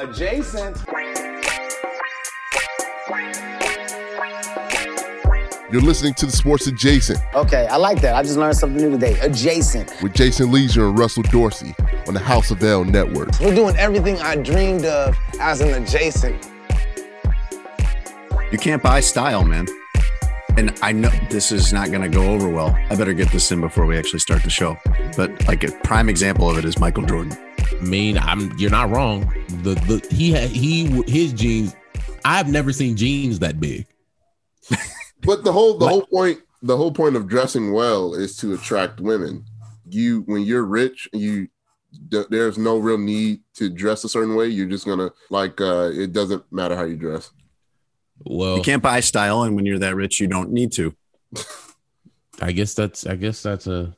Adjacent. You're listening to the Sports Adjacent Okay, I like that. I just learned something new today. Adjacent. with Jason Lieser and Russell Dorsey on the House of L Network. We're doing everything I dreamed of as an adjacent. You can't buy style, man. And I know this is not going to go over well. I better get this in before we actually start the show. But like a prime example of it is Michael Jordan. I mean, I'm you're not wrong. The the he had he his jeans. I've never seen jeans that big. But the whole the whole point the whole point of dressing well is to attract women. You when you're rich, you there's no real need to dress a certain way. You're just gonna like uh it doesn't matter how you dress. Well, You can't buy style, and when you're that rich, you don't need to. I guess that's I guess that's a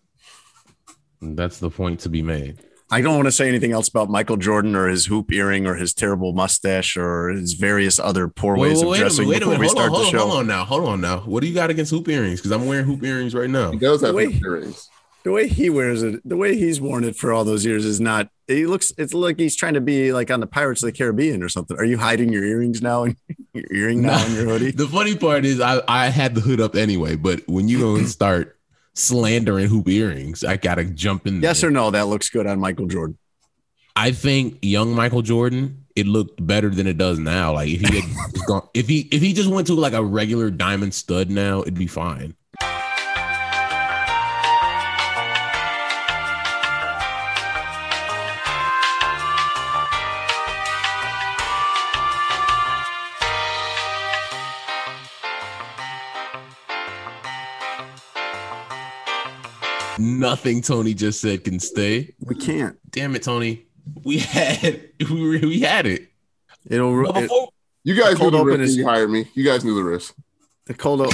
that's the point to be made. I don't want to say anything else about Michael Jordan or his hoop earring or his terrible mustache or his various other poor ways Wait, of wait a dressing minute, wait a before we minute. Hold start on, the hold, show. on, hold on now. Hold on now. What do you got against hoop earrings? Because I'm wearing hoop earrings right now. He does have Wait. earrings. The way he wears it, the way he's worn it for all those years is not. He looks. It's like he's trying to be like on the Pirates of the Caribbean or something. Are you hiding your earrings now and your earring now in your hoodie? The funny part is I, I had the hood up anyway, but when you go and start slandering hoop earrings, I gotta jump in there. Yes or no? That looks good on Michael Jordan. I think young Michael Jordan, it looked better than it does now. Like if he had gone, if he if he just went to like a regular diamond stud now, it'd be fine. Nothing Tony just said can stay. We can't. Damn it, Tony. We had we we had it. It'll. But It, before, You guys knew Cold the open risk is- you hired me. You guys knew the risk. the cold. o-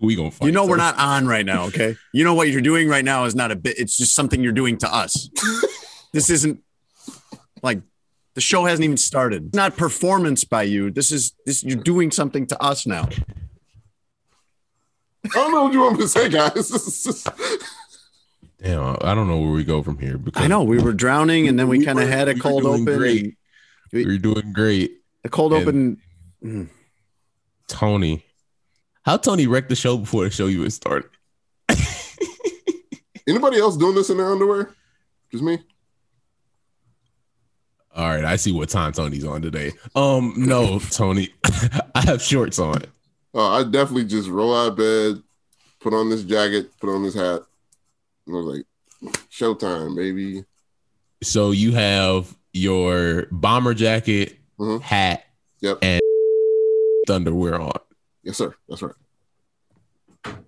we gonna fight. You know we're not on right now, okay? You know what you're doing right now is not a bit. It's just something you're doing to us. this isn't like the show hasn't even started. It's not performance by you. This is this. You're doing something to us now. I don't know what you want me to say, guys. This is just- Damn, I don't know where we go from here. Because I know we were drowning, and then we, We kind of had a we were cold doing open. Great. We, are doing great. A cold And- open. mm, Tony, how Tony wrecked the show before the show even started? Anybody else doing this in their underwear? Just me. All right, I see what time Tony's on today. Um, no, Tony, I have shorts on. Uh, I definitely just roll out of bed, put on this jacket, put on this hat. And I was like, showtime, baby. So you have your bomber jacket, Mhm. hat, Yep. and underwear on. Yes, sir. That's right.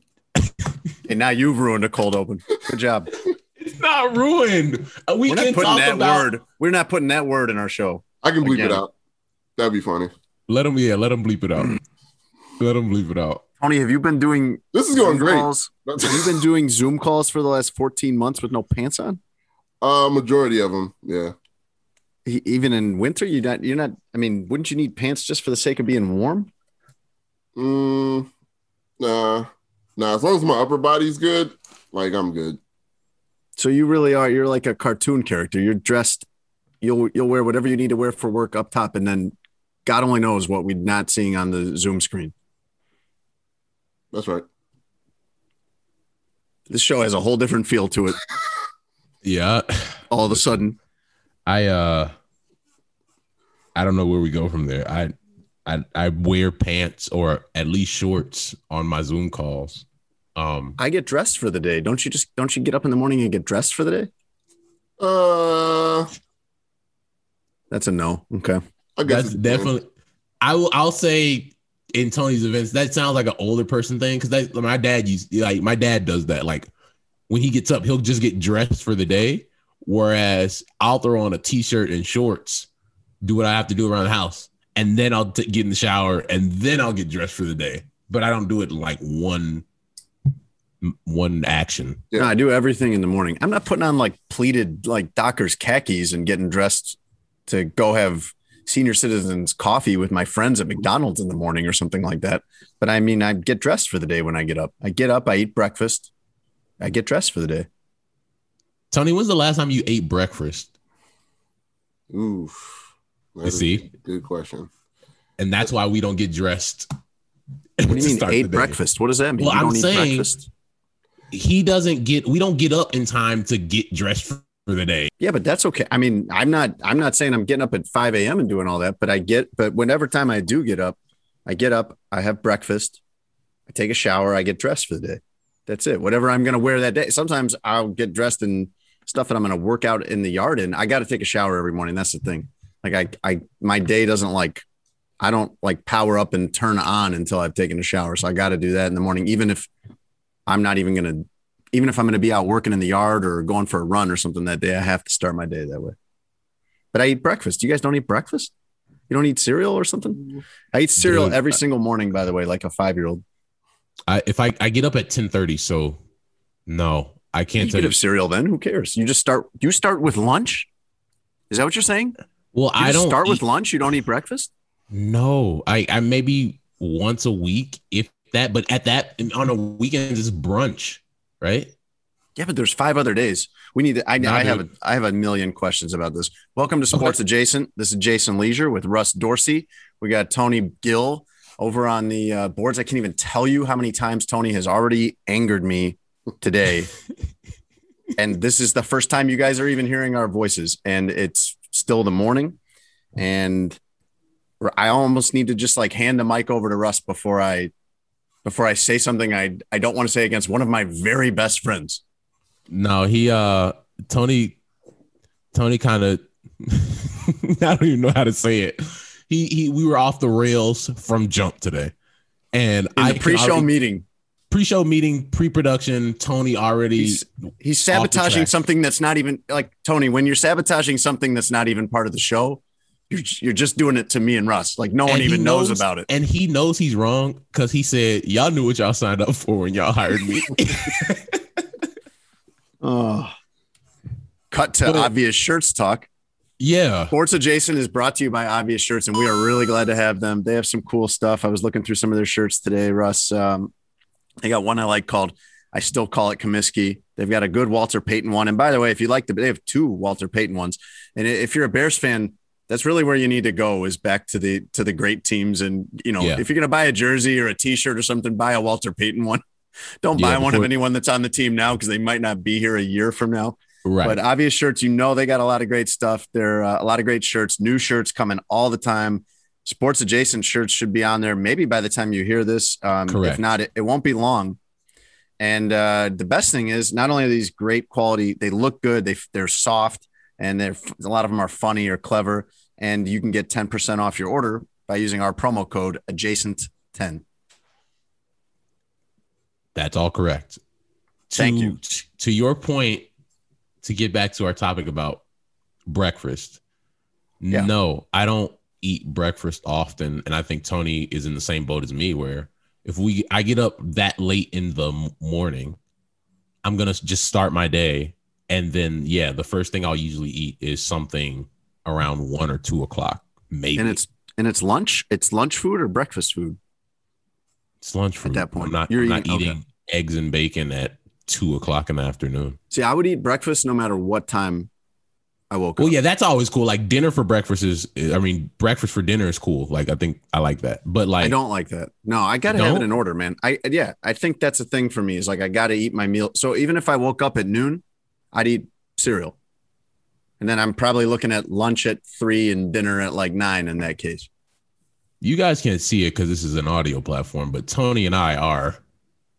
And now you've ruined a cold open. Good job. It's not ruined. Uh, We We're not can putting talk that about. word. We're not putting that word in our show. I can bleep Again. it out. That'd be funny. Let him, yeah, let him bleep it out. let him leave it out. Tony, have you been doing This is going Zoom great. calls? Have you been doing Zoom calls for the last 14 months with no pants on? uh, majority of them. Yeah. E- Even in winter, you're not. You're not. I mean, wouldn't you need pants just for the sake of being warm? Mm, nah, nah. As long as my upper body's good, like I'm good. So you really are. You're like a cartoon character. You're dressed. You'll you'll wear whatever you need to wear for work up top, and then God only knows what we're not seeing on the Zoom screen. That's right. This show has a whole different feel to it. Yeah, All of a sudden, I uh, I don't know where we go from there. I, I, I wear pants or at least shorts on my Zoom calls. Um, I get dressed for the day. Don't you just? Don't you get up in the morning and get dressed for the day? Uh, That's a no. Okay. I guess that's definitely. I will. I'll say in Tony's events that sounds like an older person thing because my dad used like my dad does that. Like when he gets up, he'll just get dressed for the day. Whereas I'll throw on a t-shirt and shorts, do what I have to do around the house, and then I'll t- get in the shower and then I'll get dressed for the day. But I don't do it like one one action. Yeah. No, I do everything in the morning. I'm not putting on like pleated like Dockers khakis and getting dressed to go have senior citizens coffee with my friends at McDonald's in the morning or something like that. But I mean, I get dressed for the day when I get up. I get up, I eat breakfast, I get dressed for the day. Tony, when's the last time you ate breakfast? Oof. That You see? Good question. And that's why we don't get dressed. What do you mean ate breakfast? What does that mean? Well, you don't I'm eat saying- breakfast? He doesn't get. We don't get up in time to get dressed for the day. Yeah, but that's okay. I mean, I'm not I'm not saying I'm getting up at 5 a.m. and doing all that, but I get but whenever time I do get up, I get up, I have breakfast, I take a shower, I get dressed for the day. That's it. Whatever I'm gonna wear that day. Sometimes I'll get dressed in stuff that I'm gonna work out in the yard and I gotta take a shower every morning. That's the thing. Like I I my day doesn't like I don't like power up and turn on until I've taken a shower. So I gotta do that in the morning, even if I'm not even gonna even if I'm going to be out working in the yard or going for a run or something that day, I have to start my day that way. But I eat breakfast. You guys don't eat breakfast? You don't eat cereal or something? I eat cereal Dude, every I- single morning, by the way, like a five year old. I if I I get up at ten thirty, so no, I can't could tell you. have cereal then. Who cares? You just start. You start with lunch. Is that what you're saying? Well, You I don't start with lunch. You don't eat breakfast. No, I I maybe once a week if that, but at that on a weekend is brunch, right? Yeah, but there's five other days. We need. To, I, I have a. I have a million questions about this. Welcome to Sports Adjacent. This is Jason Lieser with Russ Dorsey. We got Tony Gill over on the uh, boards. I can't even tell you how many times Tony has already angered me today. and this is the first time you guys are even hearing our voices, and it's still the morning. And I almost need to just like hand the mic over to Russ before I before I say something I I don't want to say against one of my very best friends. No, he uh Tony Tony kind of I don't even know how to say it. He he we were off the rails from jump today. And in I pre-show already- meeting. pre-show meeting, pre-production, Tony already He's, he's sabotaging something that's not even like Tony. When you're sabotaging something that's not even part of the show, you're you're just doing it to me and Russ. Like no one and even knows, about it. And he knows he's wrong because he said, Y'all knew what y'all signed up for when y'all hired me. Oh. Cut to But obvious shirts talk. yeah. Sports Adjacent is brought to you by Obvious Shirts, and we are really glad to have them. They have some cool stuff. I was looking through some of their shirts today, Russ. Um, they got one I like called I still call it Comiskey. They've got a good Walter Payton one. And by the way, if you like the, they have two Walter Payton ones. And if you're a Bears fan, that's really where you need to go is back to the to the great teams. And you know, Yeah. if you're gonna buy a jersey or a T-shirt or something, buy a Walter Payton one. Don't Yeah, buy one of anyone that's on the team now because they might not be here a year from now. Right. But obvious shirts, you know, they got a lot of great stuff. They're uh, a lot of great shirts, new shirts coming all the time. Sports adjacent shirts should be on there. Maybe by the time you hear this, um, if not, it, it won't be long. And uh, the best thing is, not only are these great quality, they look good. They they're soft, and a lot of them are funny or clever. And you can get ten percent off your order by using our promo code adjacent ten. That's all correct. Thank To- you. To your point, to get back to our topic about breakfast. Yeah. No, I don't eat breakfast often, and I think Tony is in the same boat as me. Where if we, I get up that late in the morning, I'm gonna just start my day, and then yeah, the first thing I'll usually eat is something around one or two o'clock, maybe. And it's and it's lunch. It's lunch food or breakfast food. It's lunch food. At that point, I'm not, you're I'm not eating- okay. eggs and bacon at two o'clock in the afternoon. See, I would eat breakfast no matter what time I woke Well, up. Well, yeah, that's always cool. Like dinner for breakfast is, I mean, breakfast for dinner is cool. Like I think I like that. But like, I don't like that. No, I got to have it in order, man. I yeah, I think that's a thing for me. Is like I got to eat my meal. So even if I woke up at noon, I'd eat cereal, and then I'm probably looking at lunch at three and dinner at like nine. In that case, you guys can't see it because this is an audio platform. But Tony and I are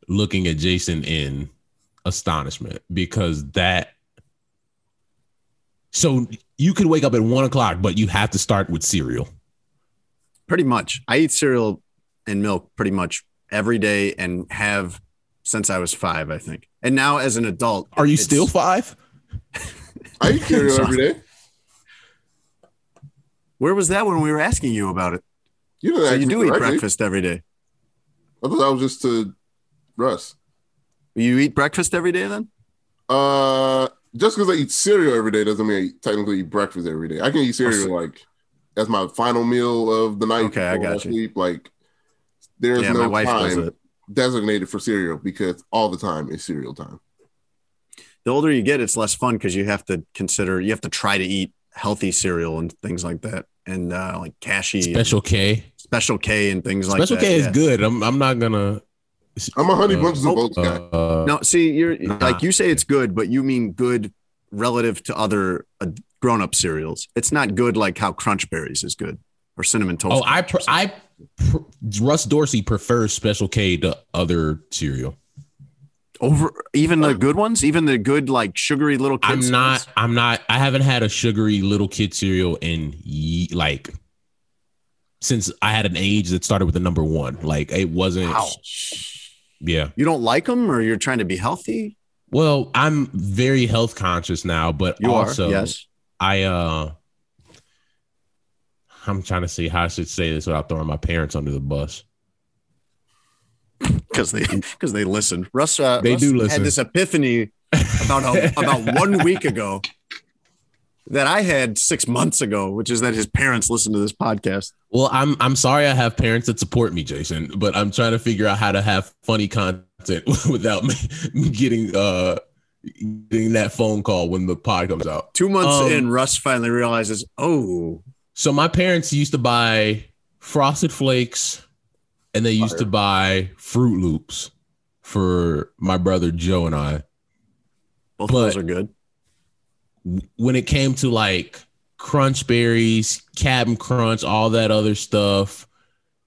looking at Jason in astonishment because that. So you could wake up at one o'clock, but you have to start with cereal. pretty much, I eat cereal and milk pretty much every day, and have since I was five, I think. And now as an adult, Are you it's- still five? I I eat cereal every day. Where was that when we were asking you about it? You didn't So ask you do eat directly. breakfast every day. I thought that was just to Russ. You eat breakfast every day then? Uh, just because I eat cereal every day doesn't mean I technically eat breakfast every day. I can eat cereal so- like as my final meal of the night. Okay, I got you. Sleep. Like there's yeah, no my wife does it. Designated for cereal because all the time is cereal time. The older you get, it's less fun because you have to consider you have to try to eat healthy cereal and things like that, and uh, like cashy, Special K. special K, and things like that. Special. K is yeah. good. I'm I'm not gonna. I'm a honey Uh, bunches of oh, oats guy. Uh, No, see, you're Nah. like you say it's good, but you mean good relative to other uh, grown-up cereals. It's not good like how Crunch Berries is good or cinnamon toast. oh, I Crunch pr- I pr- Russ Dorsey prefers Special K to other cereal. over even the good ones, even the good like sugary little kids. I'm not. I'm not. I haven't had a sugary little kid cereal in ye- like since I had an age that started with the number one. Like it wasn't. Wow. Yeah. You don't like them, or you're trying to be healthy. Well, I'm very health conscious now, but You also are, yes. I uh I'm trying to see how I should say this without throwing my parents under the bus. because they because they listen. Russ, uh, They Russ do listen. Had this epiphany about a, about one week ago that I had six months ago, which is that his parents listen to this podcast. Well, I'm I'm sorry I have parents that support me, Jason, but I'm trying to figure out how to have funny content without getting uh getting that phone call when the pod comes out. Two months Um, in, Russ finally realizes, oh, So my parents used to buy frosted flakes and they used to buy Froot Loops for my brother Joe and I. both But- those are good. when it came to like crunch berries, Captain Crunch, all that other stuff,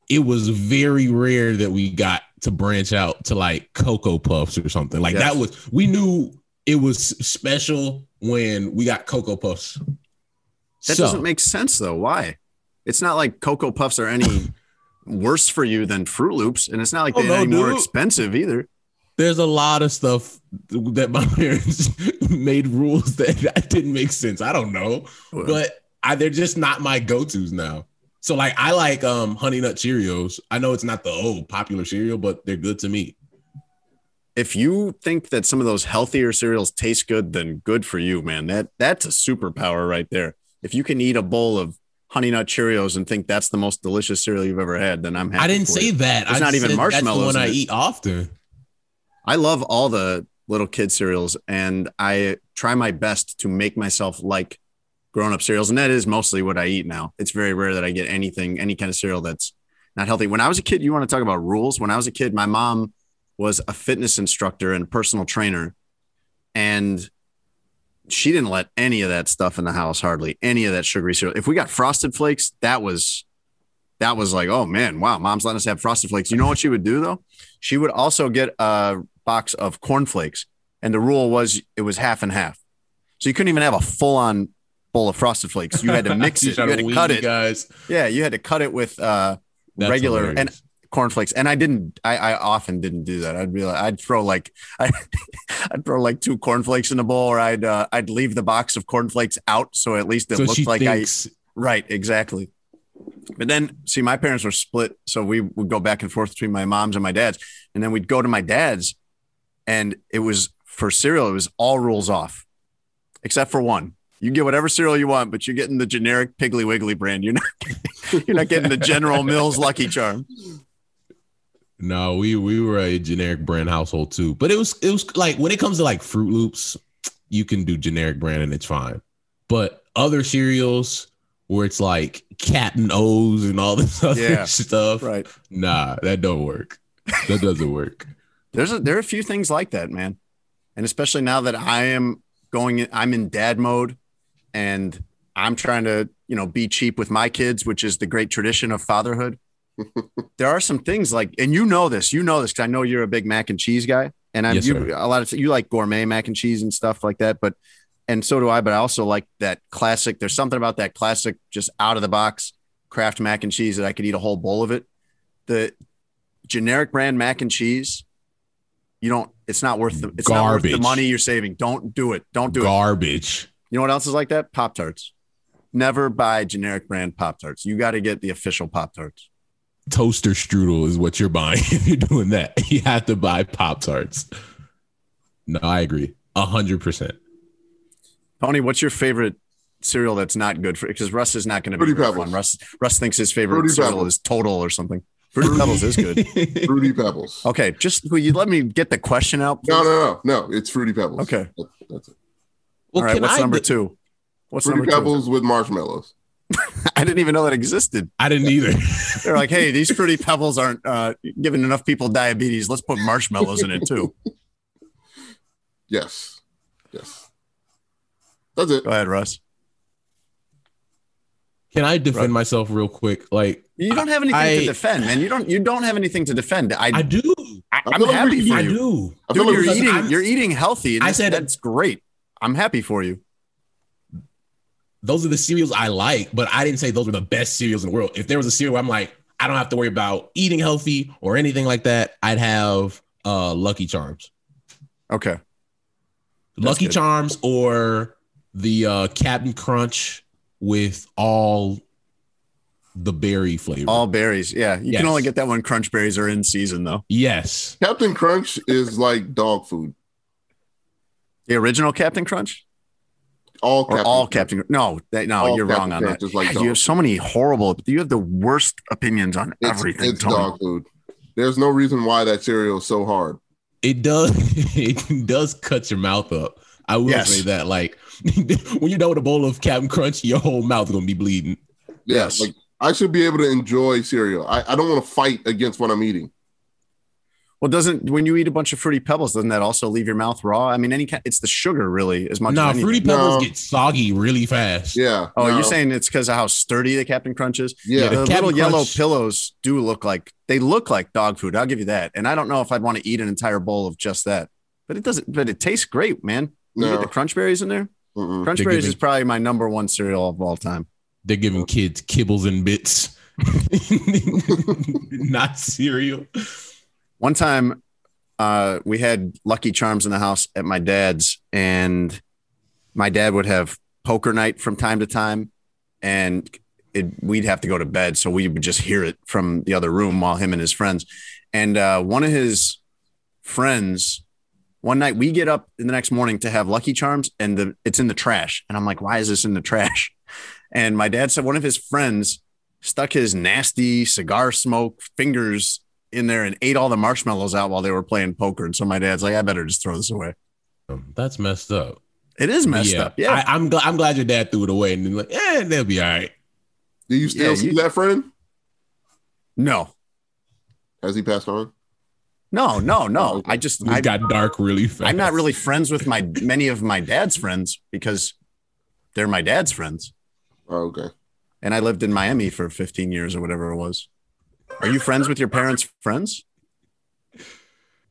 it was very rare that we got to branch out to like Cocoa Puffs or something. Like Yes. that was we knew it was special when we got Cocoa Puffs. That So, doesn't make sense though. Why? It's not like Cocoa Puffs are any worse for you than Froot Loops, and it's not like Oh, they're no, any more expensive either. there's a lot of stuff that my parents made rules that, that didn't make sense. I don't know. but I, they're just not my go-to's now. So like I like um honey nut Cheerios. I know it's not the old popular cereal, but they're good to me. if you think that some of those healthier cereals taste good, then good for you, man. That that's a superpower right there. If you can eat a bowl of Honey Nut Cheerios and think that's the most delicious cereal you've ever had, then I'm happy. I didn't say you. that. There's I not even marshmallows That's the one I eat often. I love all the little kid cereals, and I try my best to make myself like grown-up cereals, and that is mostly what I eat now. It's very rare that I get anything, any kind of cereal that's not healthy. When I was a kid, you want to talk about rules? When I was a kid, my mom was a fitness instructor and personal trainer, and she didn't let any of that stuff in the house, hardly any of that sugary cereal. If we got frosted flakes, that was that was like, oh man, wow, mom's letting us have frosted flakes. You know what she would do though? She would also get a box of cornflakes, and the rule was it was half and half. So you couldn't even have a full on bowl of frosted flakes. You had to mix it. You had to cut it. guys. Yeah, you had to cut it with uh, regular and hilarious. Cornflakes. And I didn't. I, I often didn't do that. I'd be like, I'd throw like, I, I'd throw like two cornflakes in a bowl, or I'd uh, I'd leave the box of cornflakes out, so at least it so looked like I Right, exactly. But then, see, my parents were split, so we would go back and forth between my mom's and my dad's, and then we'd go to my dad's, and it was for cereal. It was all rules off, except for one. You get whatever cereal you want, but you're getting the generic Piggly Wiggly brand. You're not, you're not getting the General Mills Lucky Charm. No, we we were a generic brand household too. But it was it was like when it comes to like Froot Loops, you can do generic brand and it's fine. But other cereals where it's like Captain O's and all this other Yeah, stuff, Right. nah, that don't work. That doesn't work. There's a, there are a few things like that, man, and especially now that I am going, I'm in dad mode, and I'm trying to, you know, be cheap with my kids, which is the great tradition of fatherhood. There are some things like, and you know this, you know this because I know you're a big mac and cheese guy, and I'm Yes, you, sir. a lot of you like gourmet mac and cheese and stuff like that, but and so do I. But I also like that classic. There's something about that classic, just out of the box Kraft mac and cheese that I could eat a whole bowl of it. The generic brand mac and cheese, you don't. It's not worth the. It's not worth the Garbage. money you're saving. Don't do it. Don't do it. Garbage. You know what else is like that? Pop Tarts. Never buy generic brand Pop Tarts. You got to get the official Pop Tarts. Toaster strudel is what you're buying if you're doing that. You have to buy Pop Tarts. No, I agree. A hundred percent. Tony, what's your favorite cereal that's not good for? Because Russ is not going to be Fruity very Pebbles. Russ Russ thinks his favorite Fruity cereal Pebbles. is Total or something. Fruity Pebbles is good. Fruity Pebbles. Okay, just will you let me get the question out? No, please? no, no, no. It's Fruity Pebbles. Okay. That- that's it. All right, what's I number d- two? What's Fruity number two? Pebbles with marshmallows. I didn't even know that existed. I didn't either. They're like, hey, these Fruity Pebbles aren't uh, giving enough people diabetes. Let's put marshmallows in it too. Yes. Yes. That's it. Go ahead, Russ. Can I defend Right. myself real quick? Like You don't have anything I- to defend, man. You don't. You don't have anything to defend. I, I do. I, I am feel like happy for you. I feel Dude, like you're eating. I'm- you're eating healthy. and I said- that's great. I'm happy for you. Those are the cereals I like, but I didn't say those were the best cereals in the world. If there was a cereal, where I'm like, I don't have to worry about eating healthy or anything like that. I'd have uh Lucky Charms, Okay. Lucky good. Charms, or the uh Captain Crunch with all the berry flavor. All berries. Yeah. You Yes. can only get that when crunch berries are in season, though. yes, Captain Crunch is like dog food. The original Captain Crunch All or all Captain. No, that, no, All you're Captain wrong on Crunch that. is like God, you have so many horrible. You have the worst opinions on It's, everything. it's Tony. dog food. There's no reason why that cereal is so hard. it does. It does cut your mouth up. I will Yes. say that. Like when you're done with a bowl of Captain Crunch, your whole mouth is gonna be bleeding. Yeah, Yes. like I should be able to enjoy cereal. I, I don't want to fight against what I'm eating. Well, doesn't when you eat a bunch of fruity pebbles, doesn't that also leave your mouth raw? I mean, any kind, it's the sugar really as much. Nah, as. No, fruity pebbles No. get soggy really fast. Yeah. Oh, no. you're saying it's because of how sturdy the Captain Crunch is? Yeah. the the little Captain yellow pillows do look like they look like dog food. I'll give you that. And I don't know if I'd want to eat an entire bowl of just that, but it doesn't. But it tastes great, man. You No. get the crunch berries in there. Mm-mm. Crunch They're berries giving- is probably my number one cereal of all time. They're giving kids kibbles and bits, not cereal. One time, uh, we had Lucky Charms in the house at my dad's, and my dad would have poker night from time to time, and it, we'd have to go to bed, so we would just hear it from the other room while him and his friends. And uh, one of his friends, one night we get up in the next morning to have Lucky Charms, and the it's in the trash, and I'm like, why is this in the trash? And my dad said one of his friends stuck his nasty cigar smoke fingers in there and ate all the marshmallows out while they were playing poker. And so my dad's like, I better just throw this away. That's messed up. It is messed yeah, up. Yeah. I, I'm glad. I'm glad your dad threw it away and then like, eh, they'll be all right. Do you still Yeah, see you- that friend? no, Has he passed on? no, no, no. I just, I, got dark really fast. I'm not really friends with my, many of my dad's friends because they're my dad's friends. Oh, okay. And I lived in Miami for 15 years or whatever it was. Are you friends with your parents' friends?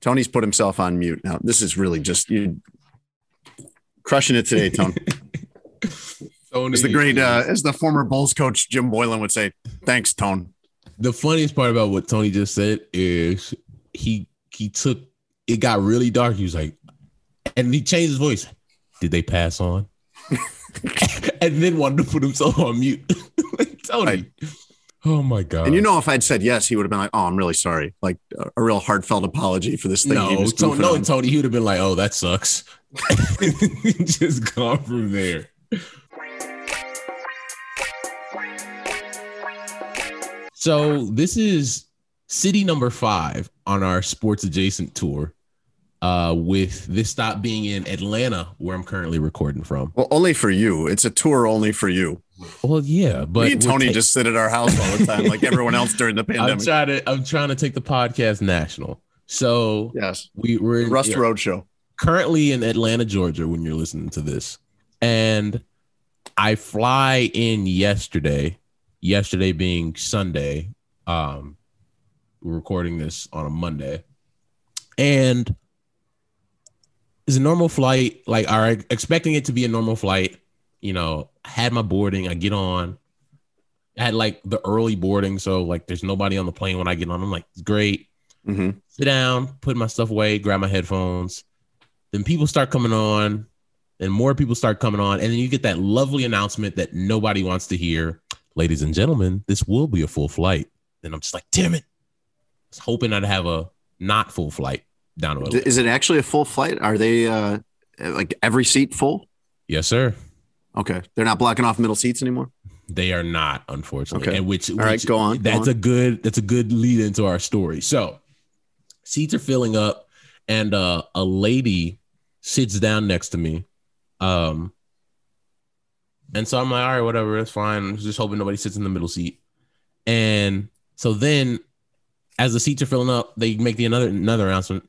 Tony's put himself on mute now. This is really just you crushing it today, Tony. Tony, As the great, uh, as the former Bulls coach Jim Boylan would say, "Thanks, Tone." the funniest part about what Tony just said is he he took it got really dark. He was like, and he changed his voice. Did they pass on? and then wanted to put himself on mute. like, Tony. Right. Oh my god. And you know, if I'd said yes, he would have been like, "Oh, I'm really sorry," like a, a real heartfelt apology for this thing. he no, no, on. Tony, he would have been like, "Oh, that sucks." Just gone from there. So this is city number five on our sports adjacent tour. Uh, with this stop being in Atlanta, where I'm currently recording from. Well, only for you. It's a tour only for you. Well, yeah, but Me and Tony ta- just sit at our house all the time, like everyone else during the I'm pandemic. trying to I'm trying to take the podcast national. So yes, we we're in- Rust yeah. Road Show. currently in Atlanta, Georgia, when you're listening to this. And I fly in yesterday, yesterday being Sunday. Um, we're recording this on a Monday. And it's a normal flight, like are expecting it to be a normal flight. You know, I had my boarding, I get on. I had like the early boarding, so like there's nobody on the plane when I get on. I'm like, it's great hmm sit down, put my stuff away, grab my headphones. Then people start coming on. and more people start coming on, and then you get that lovely announcement that nobody wants to hear. Ladies and gentlemen, this will be a full flight. And I'm just like, damn it. I was hoping I'd have a not full flight down. Is it actually a full flight? Are they uh like every seat full? Yes, sir. Okay, they're not blocking off middle seats anymore. They are not, unfortunately. Okay. And which, All right, which- go on, go That's on. a good. That's a good lead into our story. So, seats are filling up, and uh, a lady sits down next to me. Um, and so I'm like, all right, whatever, that's fine. I'm just hoping nobody sits in the middle seat. And so then, as the seats are filling up, they make the another another announcement.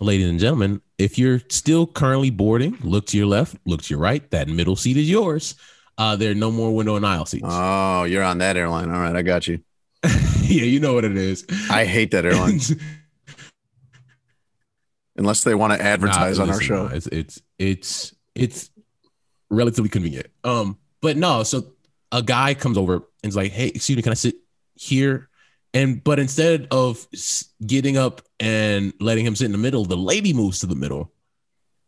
Ladies and gentlemen, if you're still currently boarding, look to your left, look to your right. That middle seat is yours. Uh, there are no more window and aisle seats. Oh, you're on that airline. All right, I got you. yeah, you know what it is. I hate that airline unless they want to advertise Nah, on our show. nah, It's it's it's it's relatively convenient. Um, but no, so a guy comes over and is like, "Hey, excuse me, can I sit here?" And but instead of getting up and letting him sit in the middle, the lady moves to the middle.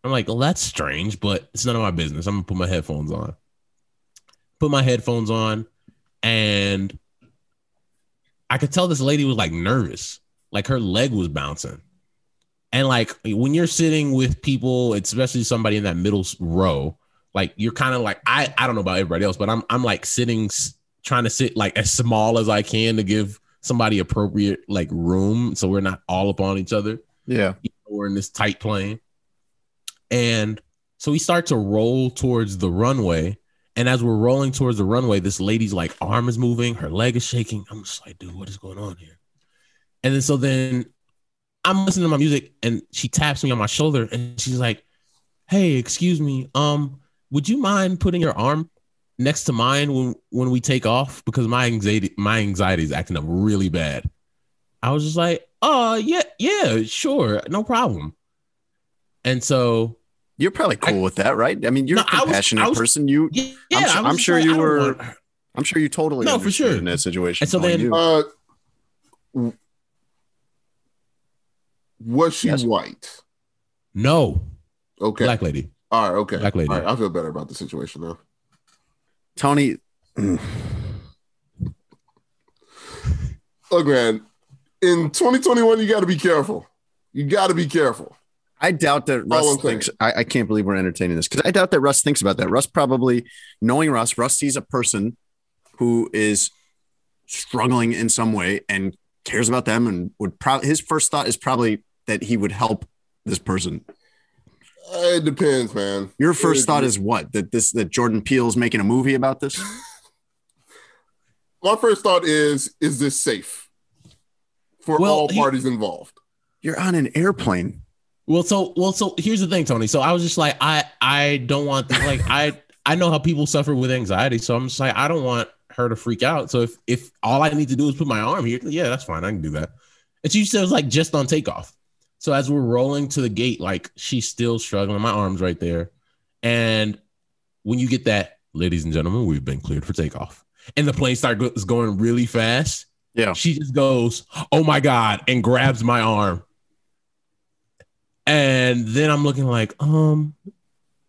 I'm like, well, that's strange, but it's none of my business. I'm gonna put my headphones on. Put my headphones on, and I could tell this lady was like nervous, like her leg was bouncing. And like when you're sitting with people, especially somebody in that middle row, like you're kind of like I I don't know about everybody else, but I'm I'm like sitting trying to sit like as small as I can to give somebody appropriate like room so we're not all upon each other. Yeah. We're in this tight plane. And so we start to roll towards the runway. And as we're rolling towards the runway, this lady's like arm is moving, her leg is shaking. I'm just like, dude, what is going on here? And then so then I'm listening to my music and she taps me on my shoulder and she's like, Hey, excuse me. Um, would you mind putting your arm next to mine when when we take off? Because my anxiety, my anxiety is acting up really bad. I was just like, oh yeah, yeah, sure, no problem. And so You're probably cool with that, right? I mean, you're No, a I was- compassionate I was- person. You, yeah, I'm, I su- was I'm sure like, you were. want- I'm sure you totally No, for sure. in that situation. And so then- Uh, w- was she Yes. white? no Okay. black lady. All right. Okay. Black lady. All right. I feel better about the situation now. Tony, Look, man. In 2021, you got to be careful. You got to be careful. I doubt that Russ I'm saying. thinks. I, I can't believe we're entertaining this because I doubt that Russ thinks about that. Russ probably, knowing Russ, Russ sees a person who is struggling in some way and cares about them, and would probably his first thought is probably that he would help this person. Uh, It depends, man. Your first It- thought is what? That this that Jordan Peele's making a movie about this? my first thought is: Is this safe for Well, all he- parties involved? You're on an airplane. Well, so well, so here's the thing, Tony. So I was just like, I I don't want this. Like I I know how people suffer with anxiety, so I'm just like, I don't want her to freak out. So if if all I need to do is put my arm here, yeah, that's fine. I can do that. And she said it was like just on takeoff. So as we're rolling to the gate, like she's still struggling. My arm's right there. And when you get that, ladies and gentlemen, we've been cleared for takeoff. And the plane starts going really fast. Yeah. She just goes, "Oh my god!" and grabs my arm. And then I'm looking like, um,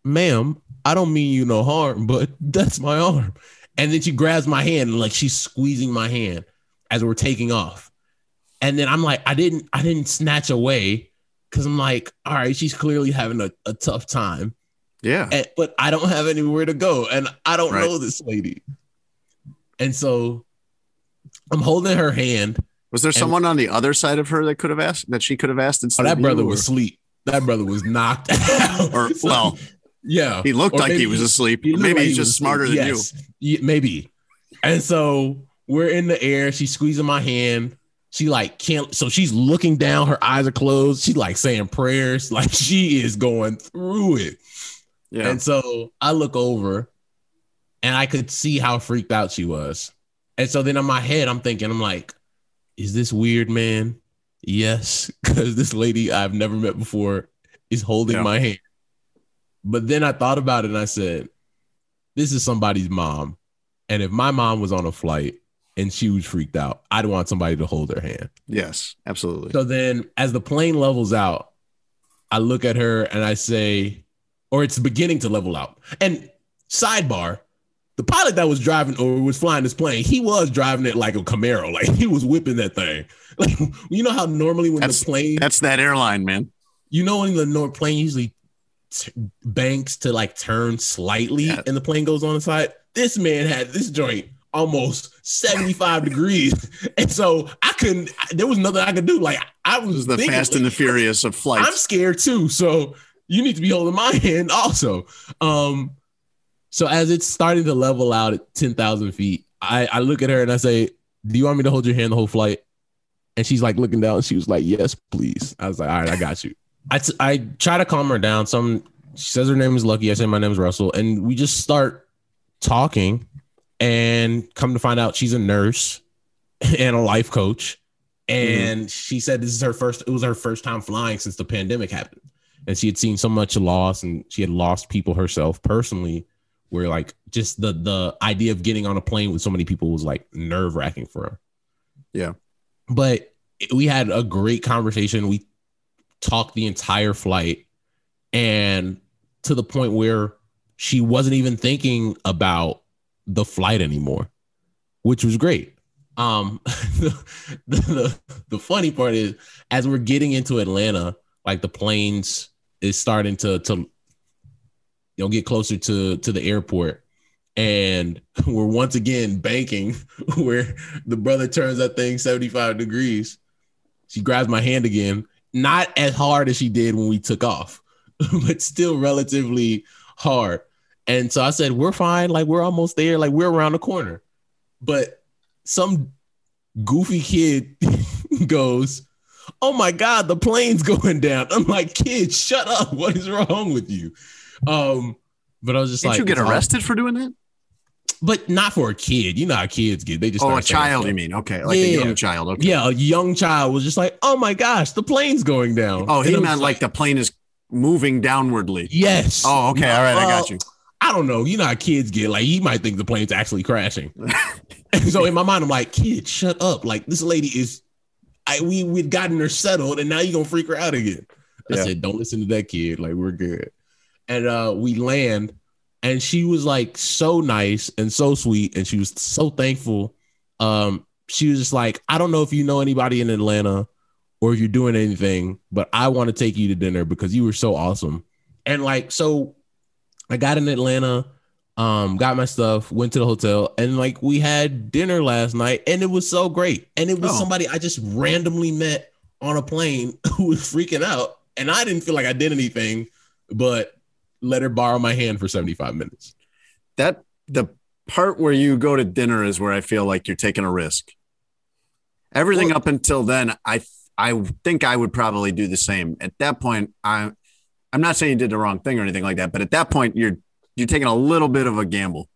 ma'am, I don't mean you no harm, but that's my arm. And then she grabs my hand and like she's squeezing my hand as we're taking off. And then I'm like, I didn't, I didn't snatch away because I'm like, all right, she's clearly having a, a tough time. Yeah. And, but I don't have anywhere to go, and I don't Right. know this lady. And so I'm holding her hand. Was there someone on the other side of her that could have asked that she could have asked Oh, instead? that of you, brother or- was asleep. That brother was knocked out. Or- So- well, yeah, He looked Or like he was asleep. he Maybe like he's he just smarter asleep. than you. Yes. Yeah, maybe. And so we're in the air. She's squeezing my hand. She like can't. So she's looking down. Her eyes are closed. She's like saying prayers. Like she is going through it. Yeah. And so I look over and I could see how freaked out she was. And so then in my head, I'm thinking, I'm like, is this weird, man? Yes, because this lady I've never met before is holding Yeah. my hand. But then I thought about it and I said, this is somebody's mom. And if my mom was on a flight and she was freaked out, I'd want somebody to hold her hand. yes, absolutely. So then, as the plane levels out, I look at her and I say, or it's beginning to level out. And sidebar, the pilot that was driving or was flying this plane, he was driving it like a Camaro, like he was whipping that thing. Like you know how normally when That's- the plane, That's that airline, man. you know when the nor- plane usually t- banks to like turn slightly Yeah. and the plane goes on the side. This man had this joint almost 75 degrees. And so I couldn't, there was nothing I could do. Like I This was the thinking, fast and the furious of flight. I'm scared too. So you need to be holding my hand also. Um, so as it's starting to level out at 10,000 feet, I, I look at her and I say, Do you want me to hold your hand the whole flight? And she's like looking down. She was like, Yes, please. I was like, All right, I got you. I, t- I try to calm her down. Some she says her name is Lucky. I say my name is Russell. And we just start talking and come to find out she's a nurse and a life coach. Mm-hmm. And she said this is her first, it was her first time flying since the pandemic happened. And she had seen so much loss and she had lost people herself personally, where like just the the idea of getting on a plane with so many people was like nerve wracking for her. Yeah. But we had a great conversation. We talked the entire flight and to the point where she wasn't even thinking about the flight anymore, which was great. Um, the, the, the funny part is, as we're getting into Atlanta, like the planes is starting to to you know get closer to to the airport, and we're once again banking where the brother turns that thing 75 degrees. She grabs my hand again, not as hard as she did when we took off, but still relatively hard. And so I said, We're fine. Like, we're almost there. Like, we're around the corner. But some goofy kid goes, Oh my God, the plane's going down. I'm like, Kid, shut up. What is wrong with you? Um, but I was just Did like, you get arrested for doing that? But not for a kid. You know how kids get. They just Oh, a child, stuff. you mean? Okay, like a young child. Okay. Yeah, a young child was just like, "Oh my gosh, the plane's going down." Oh, he meant just like the plane is moving downwardly. yes. Oh, okay. All right, I got you. I don't know. You know how kids get. Like, he might think the plane's actually crashing. so in my mind, I'm like, "Kid, shut up!" Like this lady is. I we we'd gotten her settled, and now you're gonna freak her out again. I Yeah. said, "Don't listen to that kid. Like we're good." And uh we land, and she was like so nice and so sweet, and she was so thankful. Um, she was just like, "I don't know if you know anybody in Atlanta." Or if you're doing anything, but I want to take you to dinner because you were so awesome. And like, so I got in Atlanta, um, got my stuff, went to the hotel, and like we had dinner last night, and it was so great. And it was Oh. somebody I just randomly met on a plane who was freaking out, and I didn't feel like I did anything, but let her borrow my hand for 75 minutes. That the part where you go to dinner is where I feel like you're taking a risk. Everything Well- up until then, I I think I would probably do the same. At that point, I I'm not saying you did the wrong thing or anything like that, but at that point, you're you're taking a little bit of a gamble.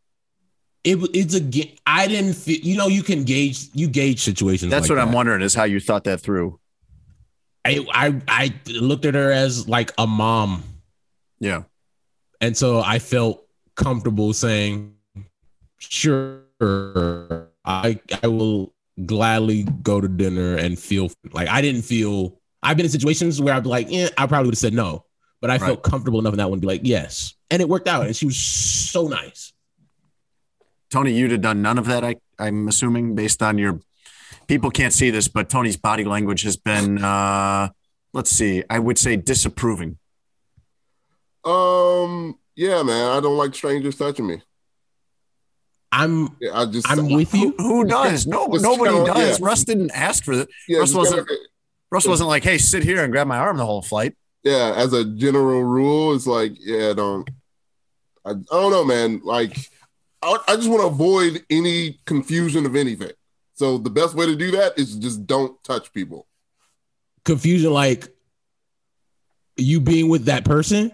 It, it's a I didn't feel you know you can gauge you gauge situations. That's like what I'm wondering is how you thought that through. I, I I looked at her as like a mom Yeah. And so I felt comfortable saying, sure, I I will gladly go to dinner and feel like I didn't feel I've been in situations where I'd be like, yeah, I probably would have said no. But I felt comfortable enough in that one to be like, yes. And it worked out. And she was so nice. Tony, you'd have done none of that. I, I'm assuming based on your people can't see this, but Tony's body language has been, uh, let's see, I would say disapproving. Um, yeah, man, I don't like strangers touching me. I'm Yeah, I just I'm with you. Who, who does? No, Just nobody kinda- does. yeah. Russ didn't ask for that. yeah, Russ wasn't- kinda- Russ wasn't like, hey, sit here and grab my arm the whole flight. Yeah, as a general rule, it's like, yeah, don't. I, I don't know, man. Like, I, I just want to avoid any confusion of anything. So the best way to do that is just don't touch people. Confusion like you being with that person.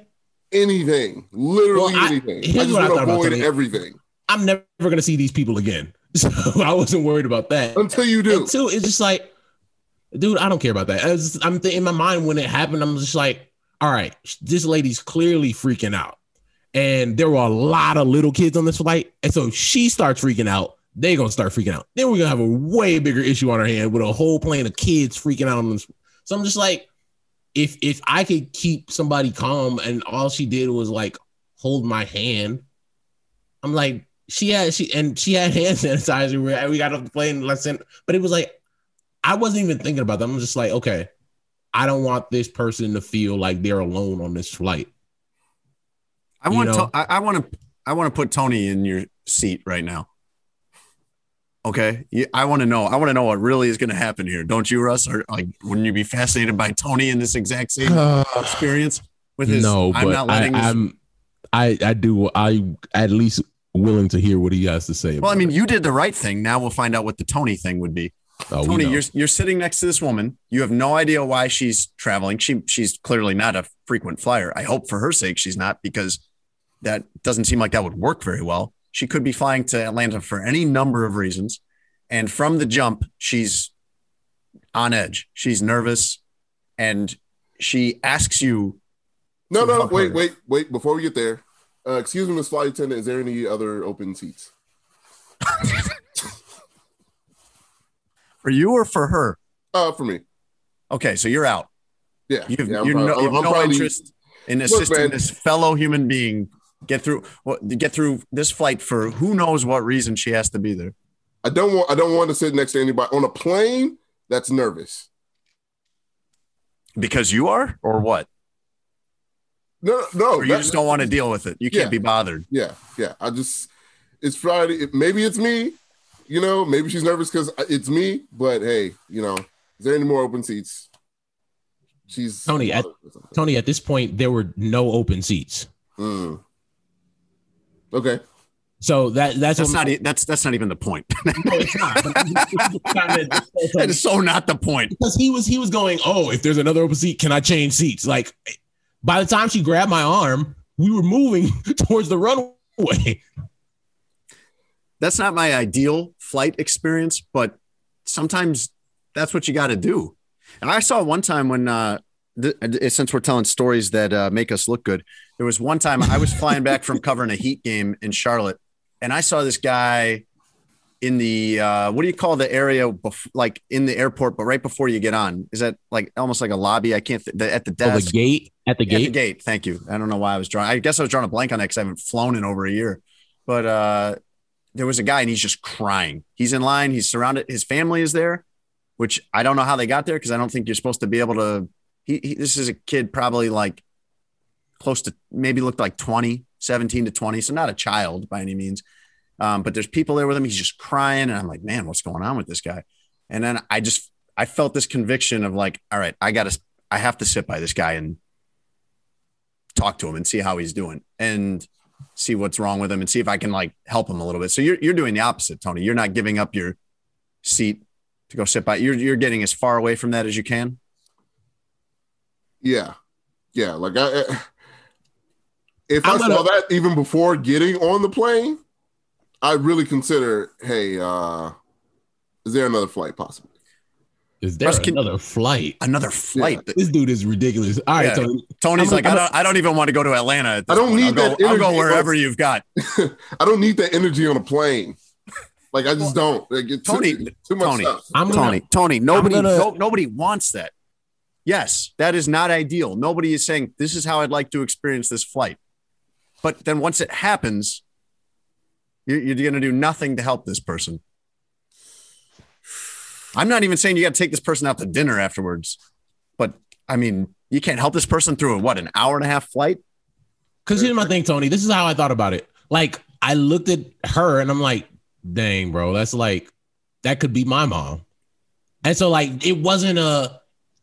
Anything, literally Well, I- anything. I here's just I want to avoid everything I'm never gonna see these people again. So I wasn't worried about that. until you do. Until it's just like, dude, I don't care about that. I'm th- in my mind when it happened. I'm just like, all right, this lady's clearly freaking out, and there were a lot of little kids on this flight, and so she starts freaking out. They're gonna start freaking out. Then we're gonna have a way bigger issue on our hand with a whole plane of kids freaking out on this. So I'm just like, if if I could keep somebody calm and all she did was like hold my hand, I'm like she had she and she had hand sanitizer. We we got off the plane lesson, but it was like I wasn't even thinking about that. I'm just like, okay, I don't want this person to feel like they're alone on this flight. I You want know? to. I, I want to. I want to put Tony in your seat right now. Okay, I want to know. I want to know what really is going to happen here. Don't you, Russ? Or like, wouldn't you be fascinated by Tony in this exact same experience with his? no, I'm but not letting. I, this- I'm I I do I at least willing to hear what he has to say. well, I mean, it. you did the right thing. Now we'll find out what the Tony thing would be. Oh, Tony, you're you're sitting next to this woman. You have no idea why she's traveling. She she's clearly not a frequent flyer. I hope for her sake she's not because that doesn't seem like that would work very well. She could be flying to Atlanta for any number of reasons, and from the jump, she's on edge. She's nervous, and she asks you. No, no, wait, her. wait, wait. Before we get there, uh, excuse me, Miss Flight Attendant. Is there any other open seats? For you or for her? Uh, for me. Okay, so you're out. Yeah, You've, yeah, you're probably- no, you have no probably- interest in assisting man. this fellow human being get through get through this flight for who knows what reason she has to be there. I don't want. I don't want to sit next to anybody on a plane that's nervous. Because you are, or what? No, no. Or you just don't want to deal with it. You can't Yeah. be bothered. Yeah, yeah. I just. It's Friday. Maybe it's me. You know, maybe she's nervous because it's me. But hey, you know, is there any more open seats? She's Tony, at- Tony, at this point, there were no open seats. Mm. Okay. So that that's, That's not. That's that's not even the point. No, it's not. But I'm just- it's just kinda- that is so not the point. because he was he was going, oh, if there's another open seat, can I change seats? Like by the time she grabbed my arm, we were moving towards the runway. That's not my ideal flight experience, but sometimes that's what you got to do. And I saw one time when, uh, th- uh, since we're telling stories that uh, make us look good, there was one time I was flying back from covering a Heat game in Charlotte, and I saw this guy in the uh, what do you call the area bef- like in the airport, but right before you get on? Is that like almost like a lobby? I can't th- the, at the Oh, the desk. gate at the gate. At the gate. gate. Thank you. I don't know why I was drawing. I guess I was drawing a blank on that because I haven't flown in over a year. But uh, there was a guy and he's just crying. He's in line. He's surrounded. His family is there, which I don't know how they got there because I don't think you're supposed to be able to. He, he, this is a kid probably like close to maybe looked like 20, 17 to 20. So not a child by any means. Um, but there's people there with him. He's just crying. And I'm like, man, what's going on with this guy? And then I just, I felt this conviction of like, all right, I got to, I have to sit by this guy and talk to him and see how he's doing and see what's wrong with him and see if I can like help him a little bit. So you're you're doing the opposite, Tony. You're not giving up your seat to go sit by. You're you're getting as far away from that as you can. Yeah, yeah. Like I, I- if i gonna- saw that even before getting on the plane, I really consider, hey, uh, is there another flight possible? Is there Russ, can- another flight? Another flight. This dude is ridiculous. All right, Yeah. Tony. Tony's I'm like, gonna- I don't I don't even want to go to Atlanta. At this I don't point. need I'll go, that I'll go energy. wherever you've got. I don't need that energy on a plane. Like I just don't. Like, it's Tony, too, too much Tony, stuff. I'm gonna, Tony, Tony, nobody, gonna- no, nobody wants that. Yes, that is not ideal. Nobody is saying this is how I'd like to experience this flight. But then once it happens, you're, you're going to do nothing to help this person. I'm not even saying you got to take this person out to dinner afterwards, but I mean, you can't help this person through a what an hour and a half flight. Because here's my thing, Tony. This is how I thought about it. Like, I looked at her and I'm like, dang, bro, that's like, that could be my mom. And so, like, it wasn't a,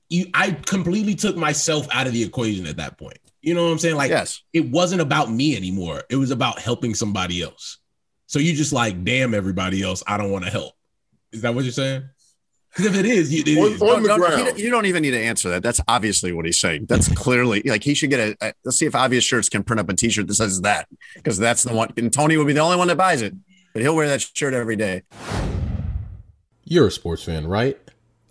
you, I completely took myself out of the equation at that point. You know what I'm saying? Like, yes, it wasn't about me anymore. It was about helping somebody else. So you just like, damn, everybody else, I don't want to help. Is that what you're saying? Because if it is, you, it On- is. on- the No, no, ground. don't- you don't even need to answer that. That's obviously what he's saying. That's clearly like he should get a. a- let's see if obvious shirts can print up a T-shirt that says that because that's the one. And Tony will be the only one that buys it, but he'll wear that shirt every day. You're a sports fan, right?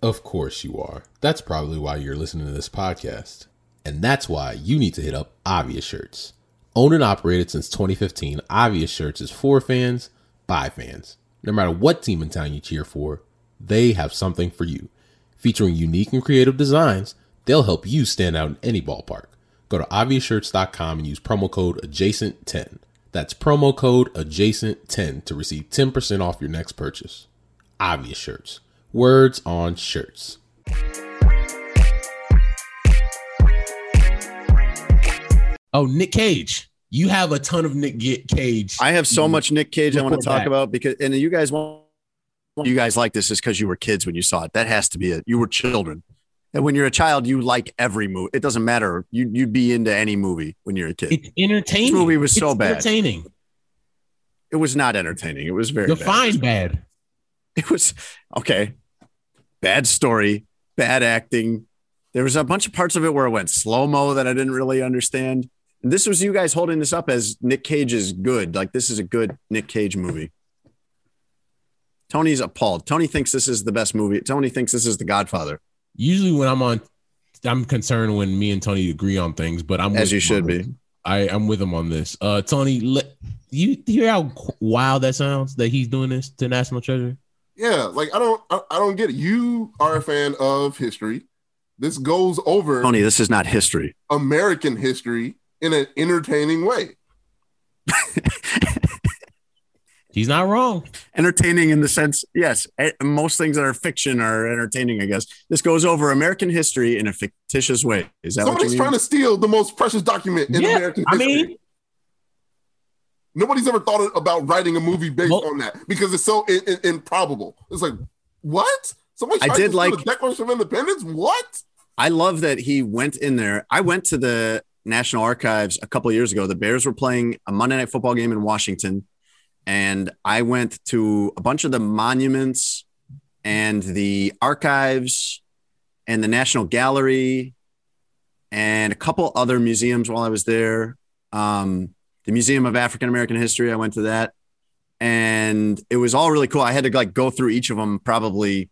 Of course you are. That's probably why you're listening to this podcast. And that's why you need to hit up Obvious Shirts. Owned and operated since 2015, Obvious Shirts is for fans, by fans. No matter what team in town you cheer for, they have something for you. Featuring unique and creative designs, They'll help you stand out in any ballpark. Go to obviousshirts.com and use promo code adjacent10. That's promo code adjacent10 to receive 10% off your next purchase. Obvious Shirts. Words on shirts. Oh, Nick Cage. You have a ton of Nick Ge- Cage. I have so much Nick Cage I want to talk back. about because, and you guys won't, you guys like this is because you were kids when you saw it. That has to be it. You were children. And when you're a child, you like every movie. It doesn't matter. You, you'd be into any movie when you're a kid. It's entertaining. This movie was so It's bad. Entertaining. It was not entertaining. It was very bad. Bad. It was okay. Bad story, bad acting. There was a bunch of parts of it where it went slow mo that I didn't really understand. And this was you guys holding this up as Nick Cage is good. Like this is a good Nick Cage movie. Tony's appalled. Tony thinks this is the best movie. Tony thinks this is The Godfather, Usually when I'm on, I'm concerned when me and Tony agree on things, but I'm as with you him should on be. this. I, I'm with him on this. Uh, Tony, let, you hear how wild that sounds that he's doing this to National Treasure? Yeah, like I don't, I, I don't get it. You are a fan of history. This goes over Tony, this is not history. American history in an entertaining way. He's not wrong. entertaining in the sense, yes, eh, most things that are fiction are entertaining, I guess. This goes over American history in a fictitious way. Is that what Somebody's you trying to steal the most precious document in Yeah, American history? I mean, Nobody's ever thought about writing a movie based Well- on that because it's so in, in- improbable. It's like, what? Somebody I did to steal like- the Declaration of Independence? What? I love that he went in there. I went to the National Archives a couple of years ago. The Bears were playing a Monday night football game in Washington. And I went to a bunch of the monuments and the archives and the National Gallery and a couple other museums while I was there. Um, the Museum of African American History, I went to that. And it was all really cool. I had to like go through each of them probably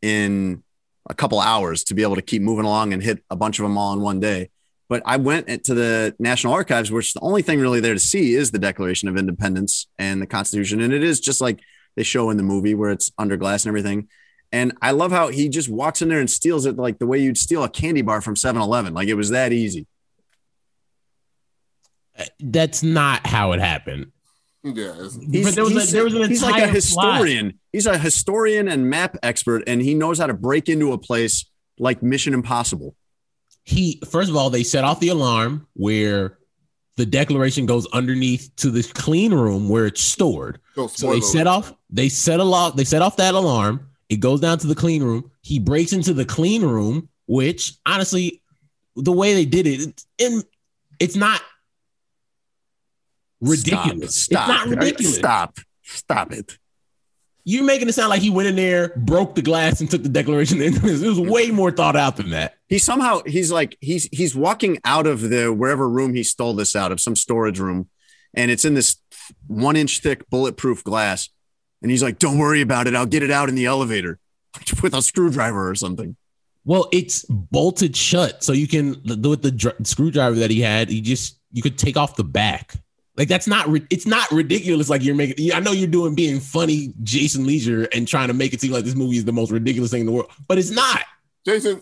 in a couple hours to be able to keep moving along and hit a bunch of them all in one day. But I went to the National Archives, which the only thing really there to see is the Declaration of Independence and the Constitution. And it is just like they show in the movie where it's under glass and everything. And I love how he just walks in there and steals it like the way you'd steal a candy bar from 7 Eleven. Like it was that easy. that's not how it happened. Yeah. He's, But there was a- there was an he's like a entire plot. historian. He's a historian and map expert, and he knows how to break into a place like Mission Impossible. He first of all, they set off the alarm where the declaration goes underneath to the clean room where it's stored. go So they set off, they set a lock, they set off that alarm. It goes down to the clean room. He breaks into the clean room, which honestly, the way they did it, it's, in, it's not ridiculous. Stop. It's not ridiculous. Stop. Stop it. You're making it sound like he went in there, broke the glass, and took the Declaration of Independence. It was way more thought out than that. He somehow he's like he's he's walking out of the wherever room he stole this out of some storage room, and it's in this one inch thick bulletproof glass. And he's like, "Don't worry about it. I'll get it out in the elevator with a screwdriver or something." Well, it's bolted shut, so you can with the dr- screwdriver that he had. You just you could take off the back. Like that's not it's not ridiculous. Like you're making. I know you're doing being funny, Jason Lieser, and trying to make it seem like this movie is the most ridiculous thing in the world, but it's not. Jason,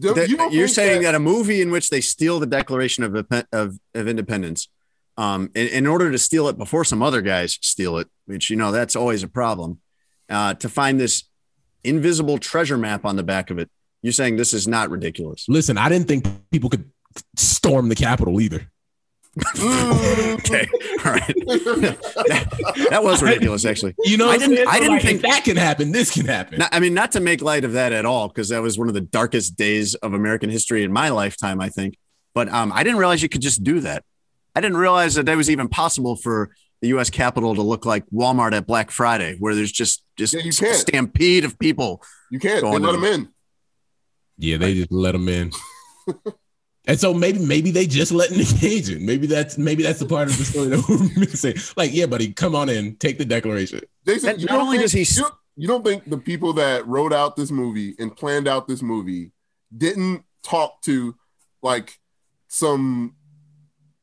do- That- you don't you're think saying that, a movie in which they steal the Declaration of of, of Independence, um, in, in order to steal it before some other guys steal it, which you know that's always a problem, uh, to find this invisible treasure map on the back of it. You're saying this is not ridiculous. Listen, I didn't think people could storm the Capitol either. Okay, all right, that, that was ridiculous, actually. You know, I didn't- saying? I didn't like, think- that can happen. This can happen. Not, I mean, not to make light of that at all, because that was one of the darkest days of American history in my lifetime, I think. But um, I didn't realize you could just do that. I didn't realize that that was even possible for the U.S. Capitol to look like Walmart at Black Friday, where there's just just Yeah, a stampede of people. you can't. They let them in. Yeah, they just let them in. and so maybe maybe they just let Nick Cage in. Maybe that's maybe that's the part of the story that we're missing. Like, yeah, buddy, come on in, take the declaration. Jason, That- you not don't only think, does he- you don't, you don't think the people that wrote out this movie and planned out this movie didn't talk to like some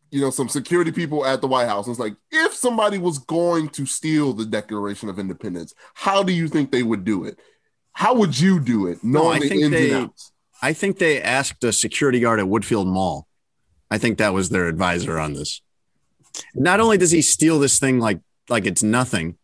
you know some security people at the White House? It's like if somebody was going to steal the Declaration of Independence, how do you think they would do it? How would you do it? No, Knowing I the think ins they- and outs. I think they asked a security guard at Woodfield Mall. I think that was their advisor on this. Not only does he steal this thing like like it's nothing,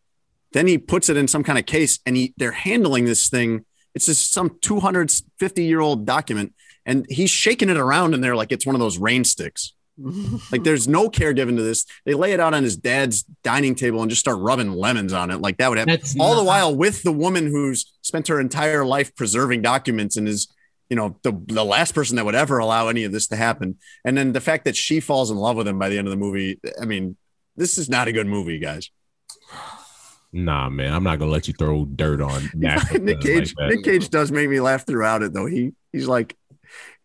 then he puts it in some kind of case and he they're handling this thing. It's just some 250 year old document, and he's shaking it around in there like it's one of those rain sticks. like there's no care given to this. They lay it out on his dad's dining table and just start rubbing lemons on it. Like that would happen. That's All the while with the woman who's spent her entire life preserving documents and is, you know, the, the last person that would ever allow any of this to happen. And then the fact that she falls in love with him by the end of the movie. I mean, this is not a good movie, guys. Nah, man, I'm not gonna let you throw dirt on Nick Cage. that. Nick Cage does make me laugh throughout it, though. He he's like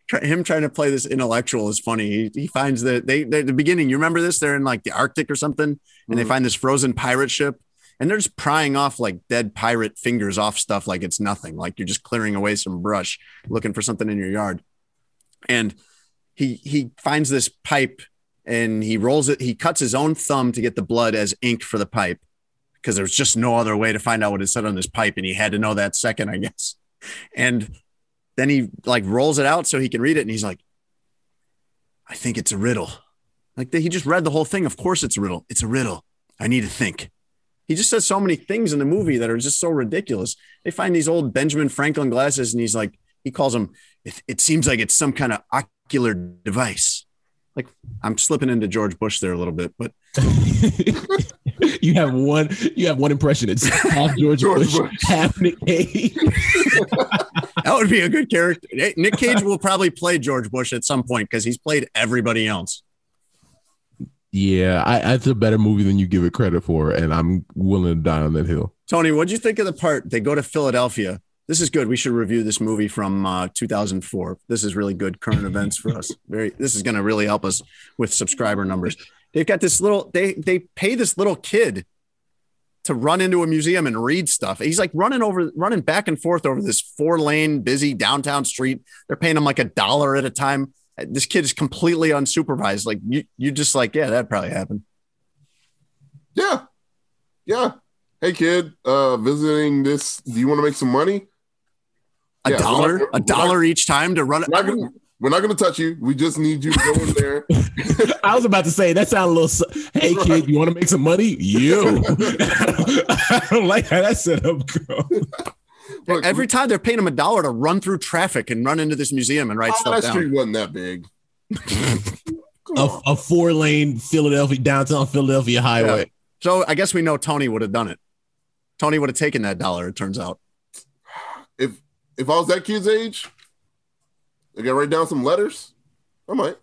try, him trying to play this intellectual is funny. He, he finds that they they- at the beginning. You remember this? They're in like the Arctic or something, and they Mhm. find this frozen pirate ship, and they're just prying off like dead pirate fingers off stuff like it's nothing. Like you're just clearing away some brush, looking for something in your yard, and he he finds this pipe and he rolls it. He cuts his own thumb to get the blood as ink for the pipe because there's just no other way to find out what it said on this pipe, and he had to know that second, I guess. And then he like rolls it out so he can read it, and he's like, "I think it's a riddle." Like he just read the whole thing. Of course, it's a riddle. It's a riddle. I need to think. He just says so many things in the movie that are just so ridiculous. They find these old Benjamin Franklin glasses, and he's like, he calls them. It, it seems like it's some kind of ocular device. Like I'm slipping into George Bush there a little bit, but you have one. You have one impression. It's half George, George Bush, Bush. half Nick Cage. that would be a good character. Nick Cage will probably play George Bush at some point because he's played everybody else. Yeah, I, it's a better movie than you give it credit for, and I'm willing to die on that hill. Tony, what'd you think of the part? They go to Philadelphia. This is good. We should review this movie from uh, 2004. This is really good current events for us. Very. This is going to really help us with subscriber numbers. They've got this little. They they pay this little kid to run into a museum and read stuff. He's like running over, running back and forth over this four lane busy downtown street. They're paying him like a dollar at a time. This kid is completely unsupervised. Like you, you just like, yeah, that probably happened. Yeah. Yeah. Hey kid, uh visiting this. Do you want to make some money? A Yeah, dollar, we're not- a we're not- dollar each time to run. We're not gonna we're not gonna touch you. We just need you to go in there. I was about to say that sounds a little. su- Hey kid, you want to make some money? You. I don't like how that set up go. Look, Every time they're paying him a dollar to run through traffic and run into this museum and write oh, stuff that down. street wasn't that big. A, a four lane Philadelphia downtown Philadelphia highway. So I guess we know Tony would have done it. Tony would have taken that dollar. It turns out. If if I was that kid's age, I got write down some letters. I might.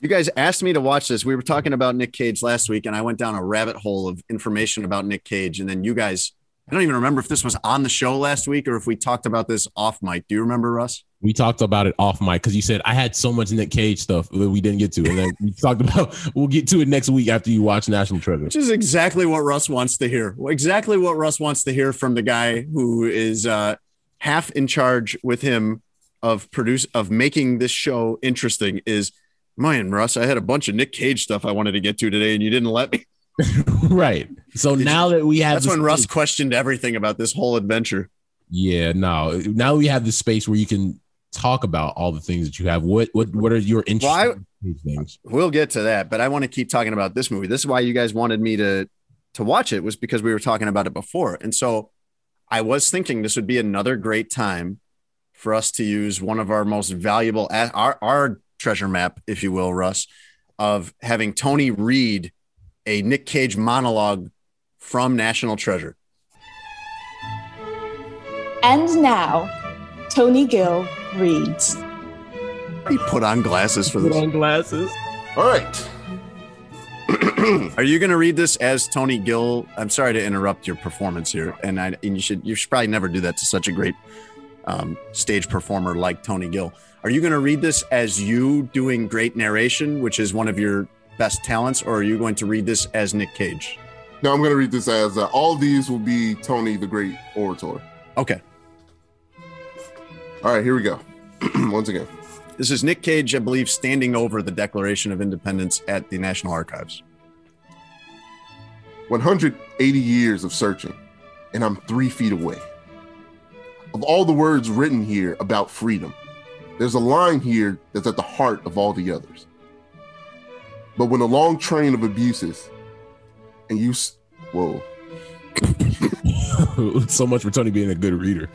You guys asked me to watch this. We were talking about Nick Cage last week, and I went down a rabbit hole of information about Nick Cage. And then you guys, I don't even remember if this was on the show last week or if we talked about this off mic. Do you remember, Russ? We talked about it off mic because you said I had so much Nick Cage stuff that we didn't get to, and then we talked about we'll get to it next week after you watch National Treasure. Which is exactly what Russ wants to hear. Exactly what Russ wants to hear from the guy who is uh, half in charge with him of produce of making this show interesting. Is man, Russ, I had a bunch of Nick Cage stuff I wanted to get to today, and you didn't let me. right. So Did now that we have That's when Russ space- questioned everything about this whole adventure. Yeah, no. Now we have this space where you can talk about all the things that you have. What what what are your interesting things? We'll get to that, but I want to keep talking about this movie. This is why you guys wanted me to to watch it was because we were talking about it before. And so I was thinking this would be another great time for us to use one of our most valuable our our treasure map, if you will, Russ, of having Tony read a Nick Cage monologue from National Treasure. And now, Tony Gill reads. He put on glasses for Put this. on glasses. All right. Are you going to read this as Tony Gill? I'm sorry to interrupt your performance here, and I and you should you should probably never do that to such a great um, stage performer like Tony Gill. Are you going to read this as you doing great narration, which is one of your best talents, or are you going to read this as Nick Cage? Now I'm going to read this as uh, all these will be Tony the Great Orator. Okay, All right, here we go. Once again. this is Nick Cage, I believe, standing over the Declaration of Independence at the National Archives. 180 years of searching, and I'm three feet away. Of all the words written here about freedom, There's a line here that's at the heart of all the others. But when a long train of abuses and you, s- whoa, so much for Tony being a good reader.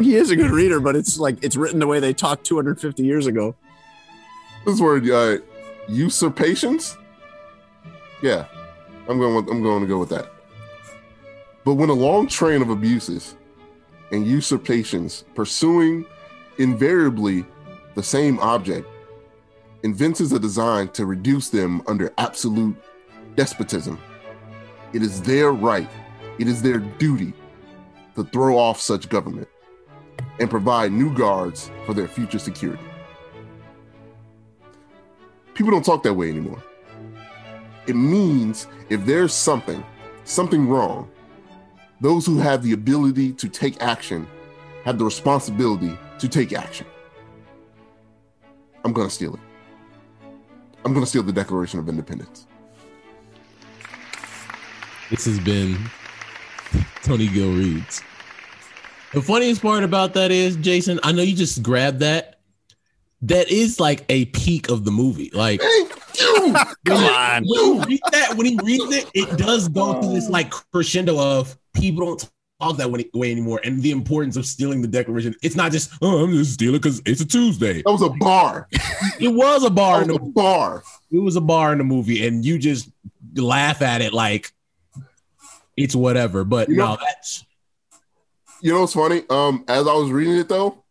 He is a good reader, but it's like it's written the way they talked 250 years ago. this word, uh, usurpations. Yeah, I'm going. With, I'm going to go with that. But when a long train of abuses and usurpations pursuing invariably the same object invents a design to reduce them under absolute despotism, it is their right, it is their duty to throw off such government and provide new guards for their future security. People don't talk that way anymore. It means if there's something, something wrong, those who have the ability to take action have the responsibility to take action. I'm going to steal it. I'm going to steal the Declaration of Independence. This has been Tony Gill reads. The funniest part about that is, Jason, I know you just grabbed that. That is like a peak of the movie. Like Come on. when he reads that, when he reads it, it does go to this like crescendo of people don't talk that way anymore, and the importance of stealing the Declaration. It's not just oh, I'm just stealing because it's a Tuesday. That was a bar. It was a bar. That In the, a bar. it was a bar in the movie, and you just laugh at it like it's whatever. But You know- no, that's You know what's funny? Um, as I was reading it though,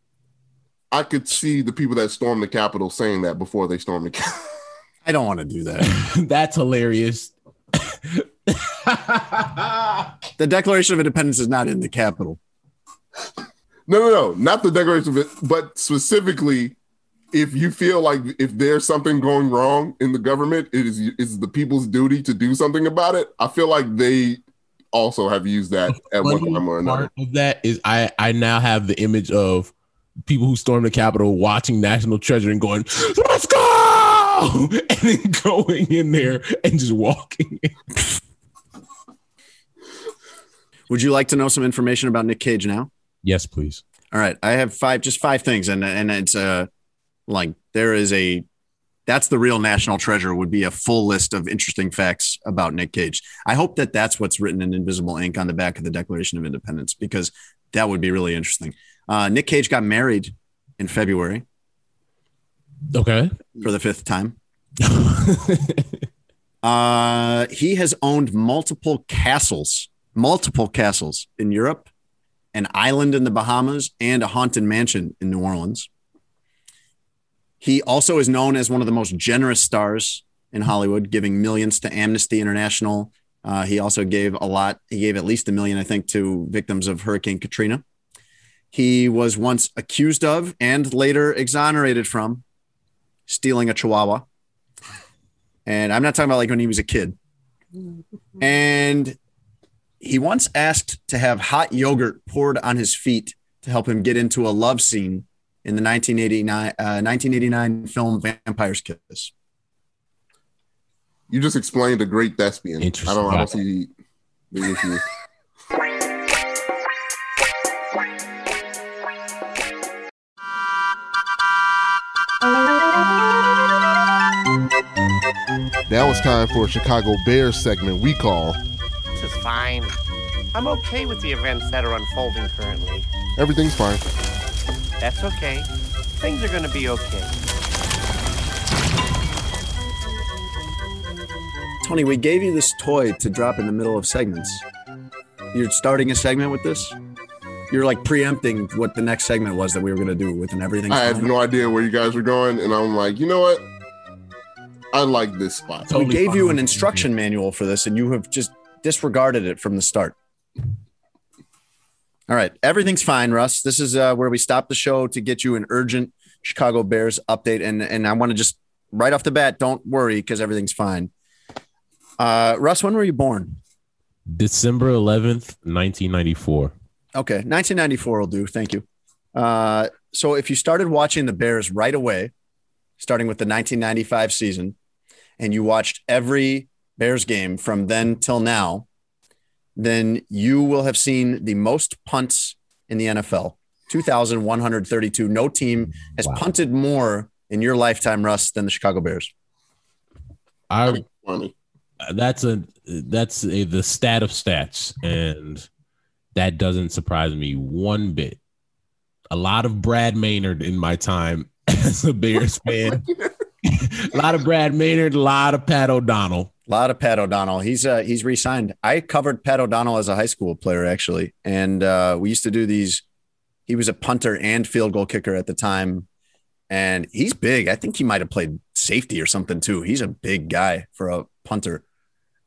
I could see the people that stormed the Capitol saying that before they stormed the Capitol. I don't want to do that. that's hilarious. The Declaration of Independence is not in the Capitol. No, no, no, not the Declaration of it, but specifically, if you feel like if there's something going wrong in the government, it is it's the people's duty to do something about it. I feel like they also have used that at one time or another. part of that is I I now have the image of people who stormed the Capitol watching National Treasure and going, "Let's go!" and then going in there and just walking. Would you like to know some information about Nick Cage now? yes, please. All right, I have five, just five things, and and it's uh like there is a that's the real national treasure would be a full list of interesting facts about Nick Cage. I hope that that's what's written in invisible ink on the back of the Declaration of Independence because that would be really interesting. Uh, Nick Cage got married in February Okay. for the fifth time. Uh, he has owned multiple castles, multiple castles in Europe, an island in the Bahamas, and a haunted mansion in New Orleans. He also is known as one of the most generous stars in Hollywood, giving millions to Amnesty International. Uh, he also gave a lot. He gave at least a million, I think, to victims of Hurricane Katrina. He was once accused of and later exonerated from stealing a chihuahua. And I'm not talking about like when he was a kid. And he once asked to have hot yogurt poured on his feet to help him get into a love scene in the 1989, uh, 1989 film Vampire's Kiss. You just explained a great thespian. I Interesting. don't, I don't see the issue. Now it's time for a Chicago Bears segment we call This is fine. I'm okay with the events that are unfolding currently. Everything's Fine. That's okay. Things are gonna be okay. Tony, we gave you this toy to drop in the middle of segments. You're starting a segment with this? You're like preempting what the next segment was that we were going to do with an everything. I had no idea where you guys were going, and I'm like, you know what? I like this spot. we Totally gave fine you an instruction manual for this, and you have just disregarded it from the start. All right, everything's fine, Russ. This is uh, where we stop the show to get you an urgent Chicago Bears update, and and I want to just right off the bat, don't worry because everything's fine. Uh, Russ, when were you born? December 11th, 1994. Okay, 1994 will do. Thank you. Uh, so if you started watching the Bears right away, starting with the 1995 season, and you watched every Bears game from then till now, then you will have seen the most punts in the NFL. 2,132. No team has Wow. punted more in your lifetime, Russ, than the Chicago Bears. I that's a that's a, the stat of stats, and that doesn't surprise me one bit. A lot of Brad Maynard in my time as a Bears fan. A lot of Brad Maynard, a lot of Pat O'Donnell. A lot of Pat O'Donnell. He's uh, he's re-signed. I covered Pat O'Donnell as a high school player actually, and uh, we used to do these. He was a punter and field goal kicker at the time, and he's big. I think he might have played safety or something too. He's a big guy for a punter.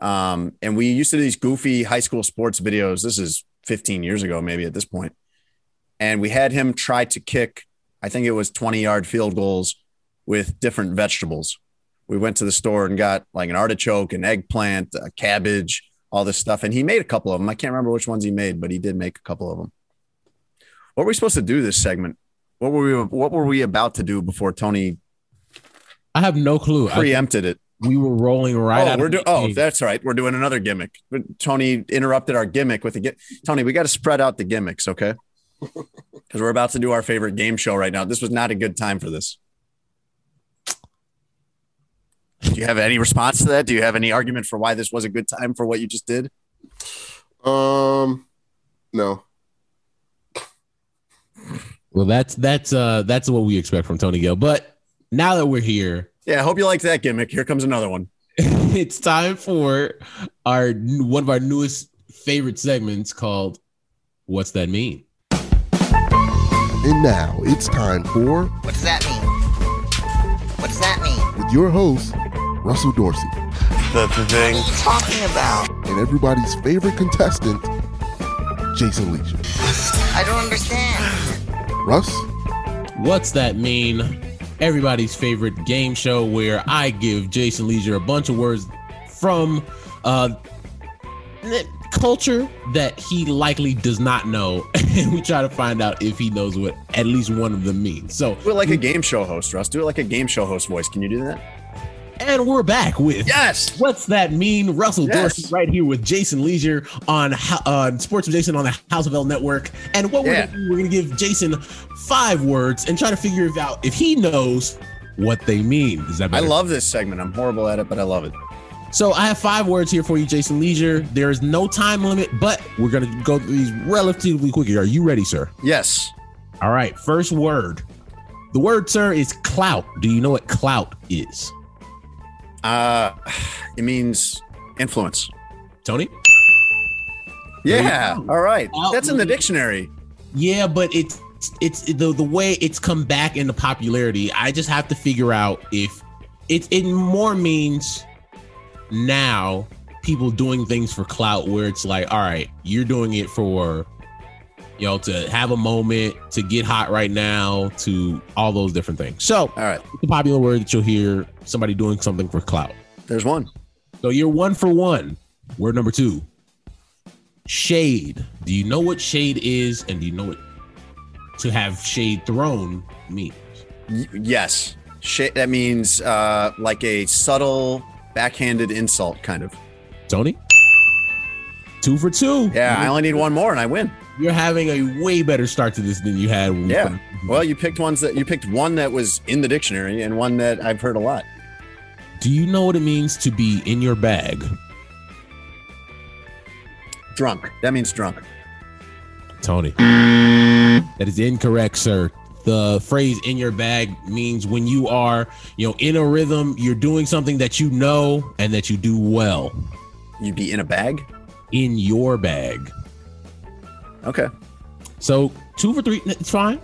Um, and we used to do these goofy high school sports videos. This is 15 years ago, maybe at this point. And we had him try to kick, I think it was 20 yard field goals with different vegetables. We went to the store and got like an artichoke, an eggplant, a cabbage, all this stuff. And he made a couple of them. I can't remember which ones he made, but he did make a couple of them. What were we supposed to do this segment? What were we what were we about to do before Tony I have no clue. I- preempted it? we were rolling right oh, out we're of do- oh, that's right. We're doing another gimmick. Tony interrupted our gimmick with a gi- Tony. We got to spread out the gimmicks, okay? Because we're about to do our favorite game show right now. This was not a good time for this. Do you have any response to that? Do you have any argument for why this was a good time for what you just did? Um, no. Well, that's that's uh that's what we expect from Tony Gill. But now that we're here, Yeah, I hope you liked that gimmick. Here comes another one. it's time for our one of our newest favorite segments called "What's That Mean." And now it's time for "What's that mean? What's that mean? with your host, Russell Dorsey, That's the thing. What are you talking about? and everybody's favorite contestant, Jason Lieser. I don't understand. Russ, What's that mean? Everybody's favorite game show where I give Jason Lieser a bunch of words from uh culture that he likely does not know, and we try to find out if he knows what at least one of them means. So, Do it like a game show host, Russ. Do it like a game show host voice. Can you do that? And we're back with Yes. What's that mean? Russell Yes. Dorsey right here with Jason Lieser on uh, Sports Adjacent on the House of L Network. And what we're gonna do, we're gonna give Jason five words and try to figure out if he knows what they mean. Is that I love this segment. I'm horrible at it, but I love it. So I have five words here for you, Jason Lieser. There is no time limit, but we're gonna go through these relatively quickly. Are you ready, sir? Yes. All right. First word. The word, sir, is clout. Do you know what clout is? Uh, it means influence. Tony? Yeah. All right. That's in the dictionary. Yeah, but it's it's the the way it's come back into popularity. I just have to figure out if it it more means now people doing things for clout where it's like, all right, you're doing it for you know to have a moment, to get hot right now, to all those different things. So All right. a popular word that you'll hear somebody doing something for clout. There's one. So you're one for one. Word number two. Shade. Do you know what shade is, and do you know what to have shade thrown means? Y- yes. Sh- that means uh, like a subtle backhanded insult, kind of. Tony? Two for two. Yeah. I only need one more and I win. You're having a way better start to this than you had. we Yeah. Well, you picked ones that you picked one that was in the dictionary and one that I've heard a lot. Do you know what it means to be in your bag? Drunk. That means drunk. Tony. That is incorrect, sir. The phrase in your bag means when you are, you know, in a rhythm, you're doing something that you know and that you do well. You'd be in a bag. In your bag. Okay. So two for three, it's fine.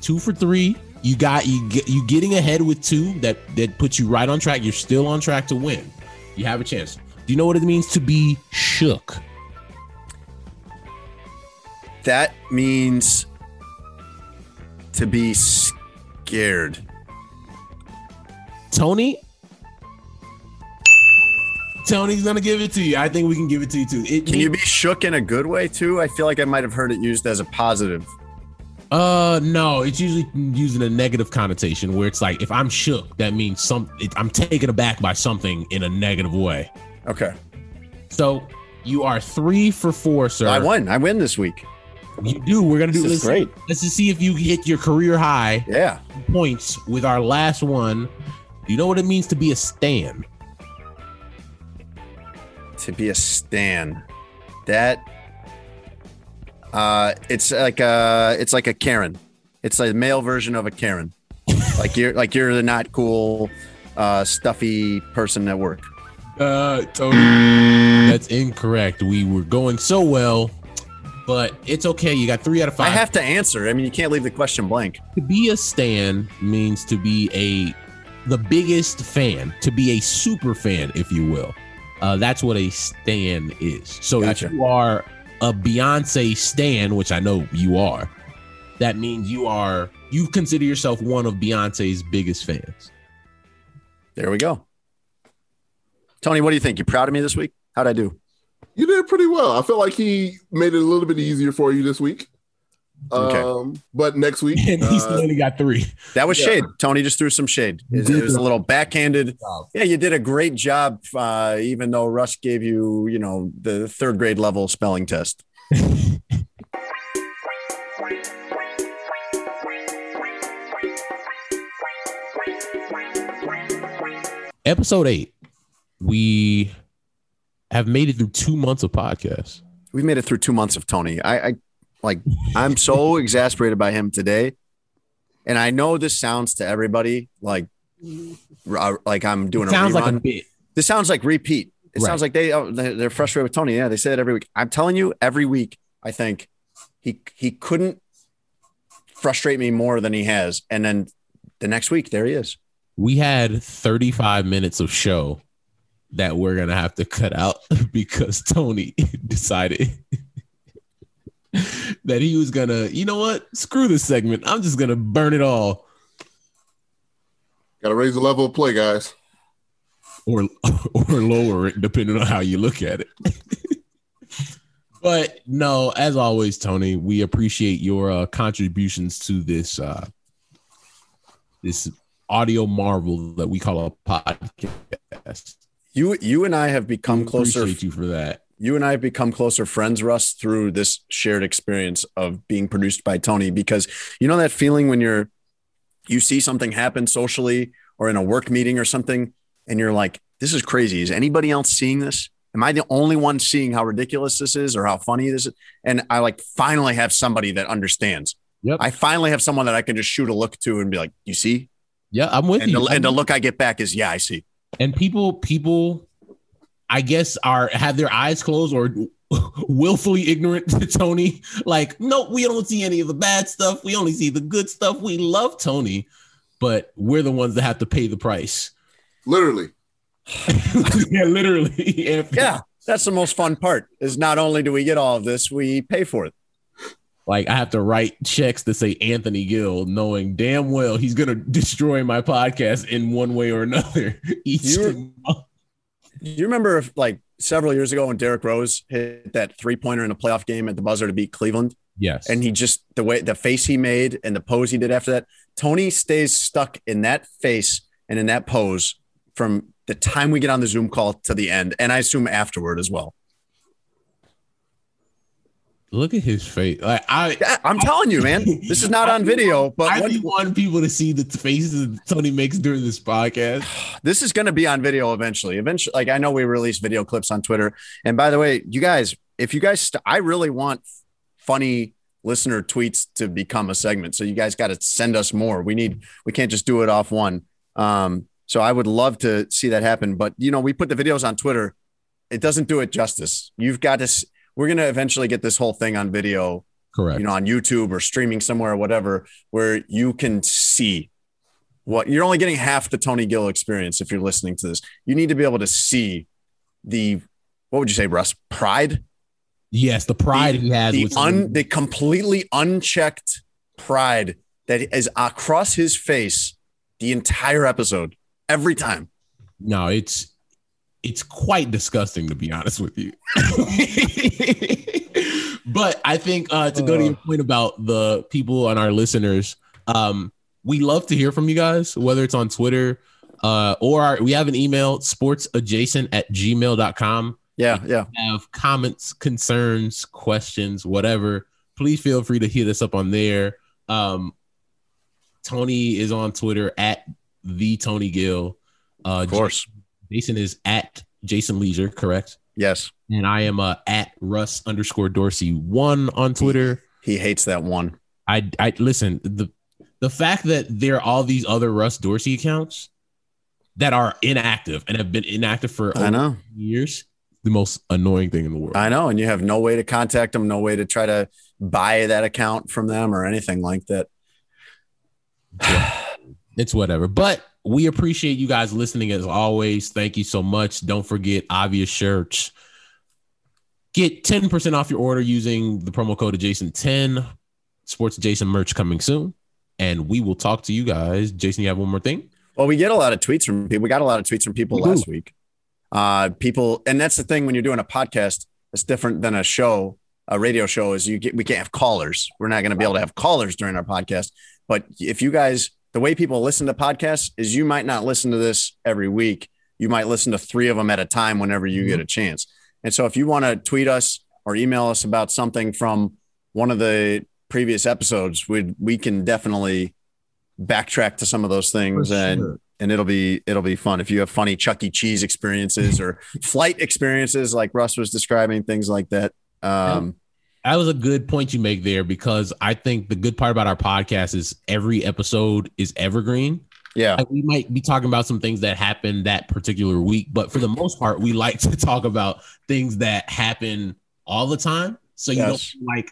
Two for three. You got you get you getting ahead with two that that puts you right on track. You're still on track to win. You have a chance. Do you know what it means to be shook? That means to be scared. Tony? Tony's gonna give it to you. I think we can give it to you too. It Can you be shook in a good way too? I feel like I might have heard it used as a positive. Uh, no. It's usually using a negative connotation where it's like if I'm shook, that means some. It, I'm taken aback by something in a negative way. Okay. So you are three for four, sir. I won. I win this week. You do. We're gonna do This is great. Let's just see if you hit your career high Yeah. points with our last one. You know what it means to be a stan? To be a stan. That uh it's like a it's like a Karen. It's like a male version of a Karen. like you're like you're the not cool, uh stuffy person at work. Uh, Tony, that's incorrect. We were going so well, but it's okay. You got three out of five. I have to answer. I mean, you can't leave the question blank. to be a stan means to be a the biggest fan, to be a super fan, if you will. Uh, that's what a stan is. So Gotcha. if you are a Beyonce stan, which I know you are, that means you are you consider yourself one of Beyonce's biggest fans. There we go. Tony, what do you think? You proud of me this week? How'd I do? You did pretty well. I feel like he made it a little bit easier for you this week. Okay. Um, but next week, And he uh, only got three. That was Yeah. shade. Tony just threw some shade. It, it was a little backhanded. Yeah, you did a great job, uh, even though Russ gave you, you know, the third grade level spelling test. Episode eight, we have made it through two months of podcasts. We've made it through two months of Tony. I, I like, I'm so exasperated by him today. And I know this sounds to everybody like, uh, like I'm doing It sounds a like a bit. this sounds like repeat. It Right. sounds like they oh, they- they're frustrated with Tony. Yeah, they say it every week. I'm telling you, every week I think he he couldn't frustrate me more than he has. And then the next week, there he is. we had 35 minutes of show that we're gonna have to cut out because Tony decided that he was gonna, you know what? Screw this segment. I'm just gonna burn it all. got to raise the level of play, guys. Or or lower it, depending on how you look at it. but no, as always, Tony, we appreciate your uh, contributions to this uh this audio marvel that we call a podcast. You you and I have become We closer. Appreciate you for that. You and I have become closer friends, Russ, through this shared experience of being produced by Tony. Because you know that feeling when you're you see something happen socially or in a work meeting or something, and you're like, "This is crazy. Is anybody else seeing this? Am I the only one seeing how ridiculous this is or how funny this is?" And I like finally have somebody that understands. Yep. I finally have someone that I can just shoot a look to and be like, "You see?" Yeah, I'm with And you. the, and the look I get back is, "Yeah, I see." and people people i guess are have their eyes closed or willfully ignorant to tony like no we don't see any of the bad stuff we only see the good stuff we love tony but we're the ones that have to pay the price Literally. yeah literally And- Yeah, that's the most fun part. Is not only do we get all of this, we pay for it. like i have to write checks to say anthony gill knowing damn well he's gonna destroy my podcast in one way or another each You- Do you remember if, like several years ago when Derrick Rose hit that three pointer in a playoff game at the buzzer to beat Cleveland, yes and he just the way the face he made and the pose he did after that. Tony stays stuck in that face and in that pose from the time we get on the Zoom call to the end, and I assume afterward as well. Look at his face like i Yeah, I'm telling you, man, this is not on video, but I when- want people to see the faces that Tony makes during this podcast. this is going to be on video eventually. Eventually, like I know we release video clips on Twitter. And by the way, you guys, if you guys, st- I really want funny listener tweets to become a segment. So you guys got to send us more. We need, we can't just do it off one. Um, so I would love to see that happen. But you know, we put the videos on Twitter. It doesn't do it justice. You've got to. We're going to eventually get this whole thing on video Correct. you know, on YouTube or streaming somewhere or whatever, where you can see what you're only getting half the Tony Gill experience if you're listening to this. You need to be able to see the what would you say, Russ? Pride, yes, the pride the, he has the with un, the completely unchecked pride that is across his face the entire episode, every time. no, it's it's quite disgusting to be honest with you. but I think uh, to go to your point about the people and our listeners, um, we love to hear from you guys, whether it's on Twitter uh, or our, we have an email, sportsadjacent at gmail.com. Yeah, yeah. have comments, concerns, questions, whatever, please feel free to hit us up on there. Um, Tony is on Twitter at the Tony Gill. Uh, Of course. Jason is at Jason Lieser, correct? Yes. And I am uh, at Russ underscore Dorsey one on Twitter. He hates that one. I I listen the the fact that there are all these other Russ Dorsey accounts that are inactive and have been inactive for I know. years, the most annoying thing in the world. I know. And you have no way to contact them, no way to try to buy that account from them or anything like that. it's whatever. But we appreciate you guys listening as always. Thank you so much. Don't forget obvious shirts. Get 10% off your order using the promo code Jason 10 Sports Jason merch coming soon. And we will talk to you guys. Jason, you have one more thing? Well, we get a lot of tweets from people. We got a lot of tweets from people do. last week. Uh, people, and that's the thing when you're doing a podcast, it's different than a show, a radio show. Is you get we can't have callers. We're not going to be able to have callers during our podcast. But if you guys, the way people listen to podcasts is you might not listen to this every week. You might listen to three of them at a time whenever you get a chance. And so if you want to tweet us or email us about something from one of the previous episodes, we we can definitely backtrack to some of those things For and and it'll be it'll be fun if you have funny Chuck E. Cheese experiences or flight experiences like Russ was describing, things like that. Um, That was a good point you make there because I think the good part about our podcast is every episode is evergreen. yeah, Like we might be talking about some things that happened that particular week, but for the most part, we like to talk about things that happen all the time. So you don't feel like,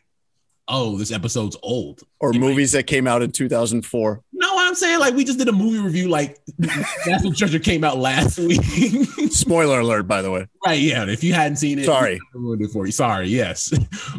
oh, this episode's old. or You movies that came out in 2004. You know what I'm saying? Like we just did a movie review, like National Treasure came out last week. Spoiler alert, by the way. right, yeah. If you hadn't seen it, Sorry. Ruined it for you. Sorry, yes.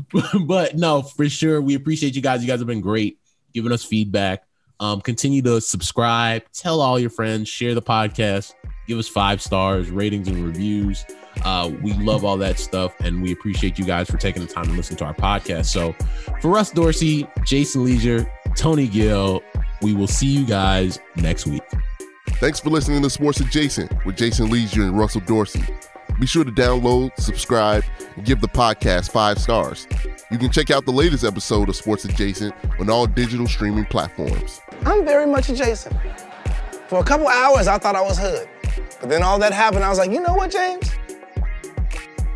but no, for sure. We appreciate you guys. You guys have been great giving us feedback. Um, continue to subscribe, tell all your friends, share the podcast, give us five stars, ratings, and reviews. Uh, we love all that stuff, and we appreciate you guys for taking the time to listen to our podcast. So, for Russ Dorsey, Jason Lieser, Tony Gill, we will see you guys next week. Thanks for listening to Sports Adjacent with Jason Lieser and Russell Dorsey. Be sure to download, subscribe, and give the podcast five stars. You can check out the latest episode of Sports Adjacent on all digital streaming platforms. I'm very much adjacent. For a couple hours, I thought I was hood. But then all that happened, I was like, you know what, James?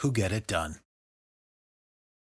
who get it done.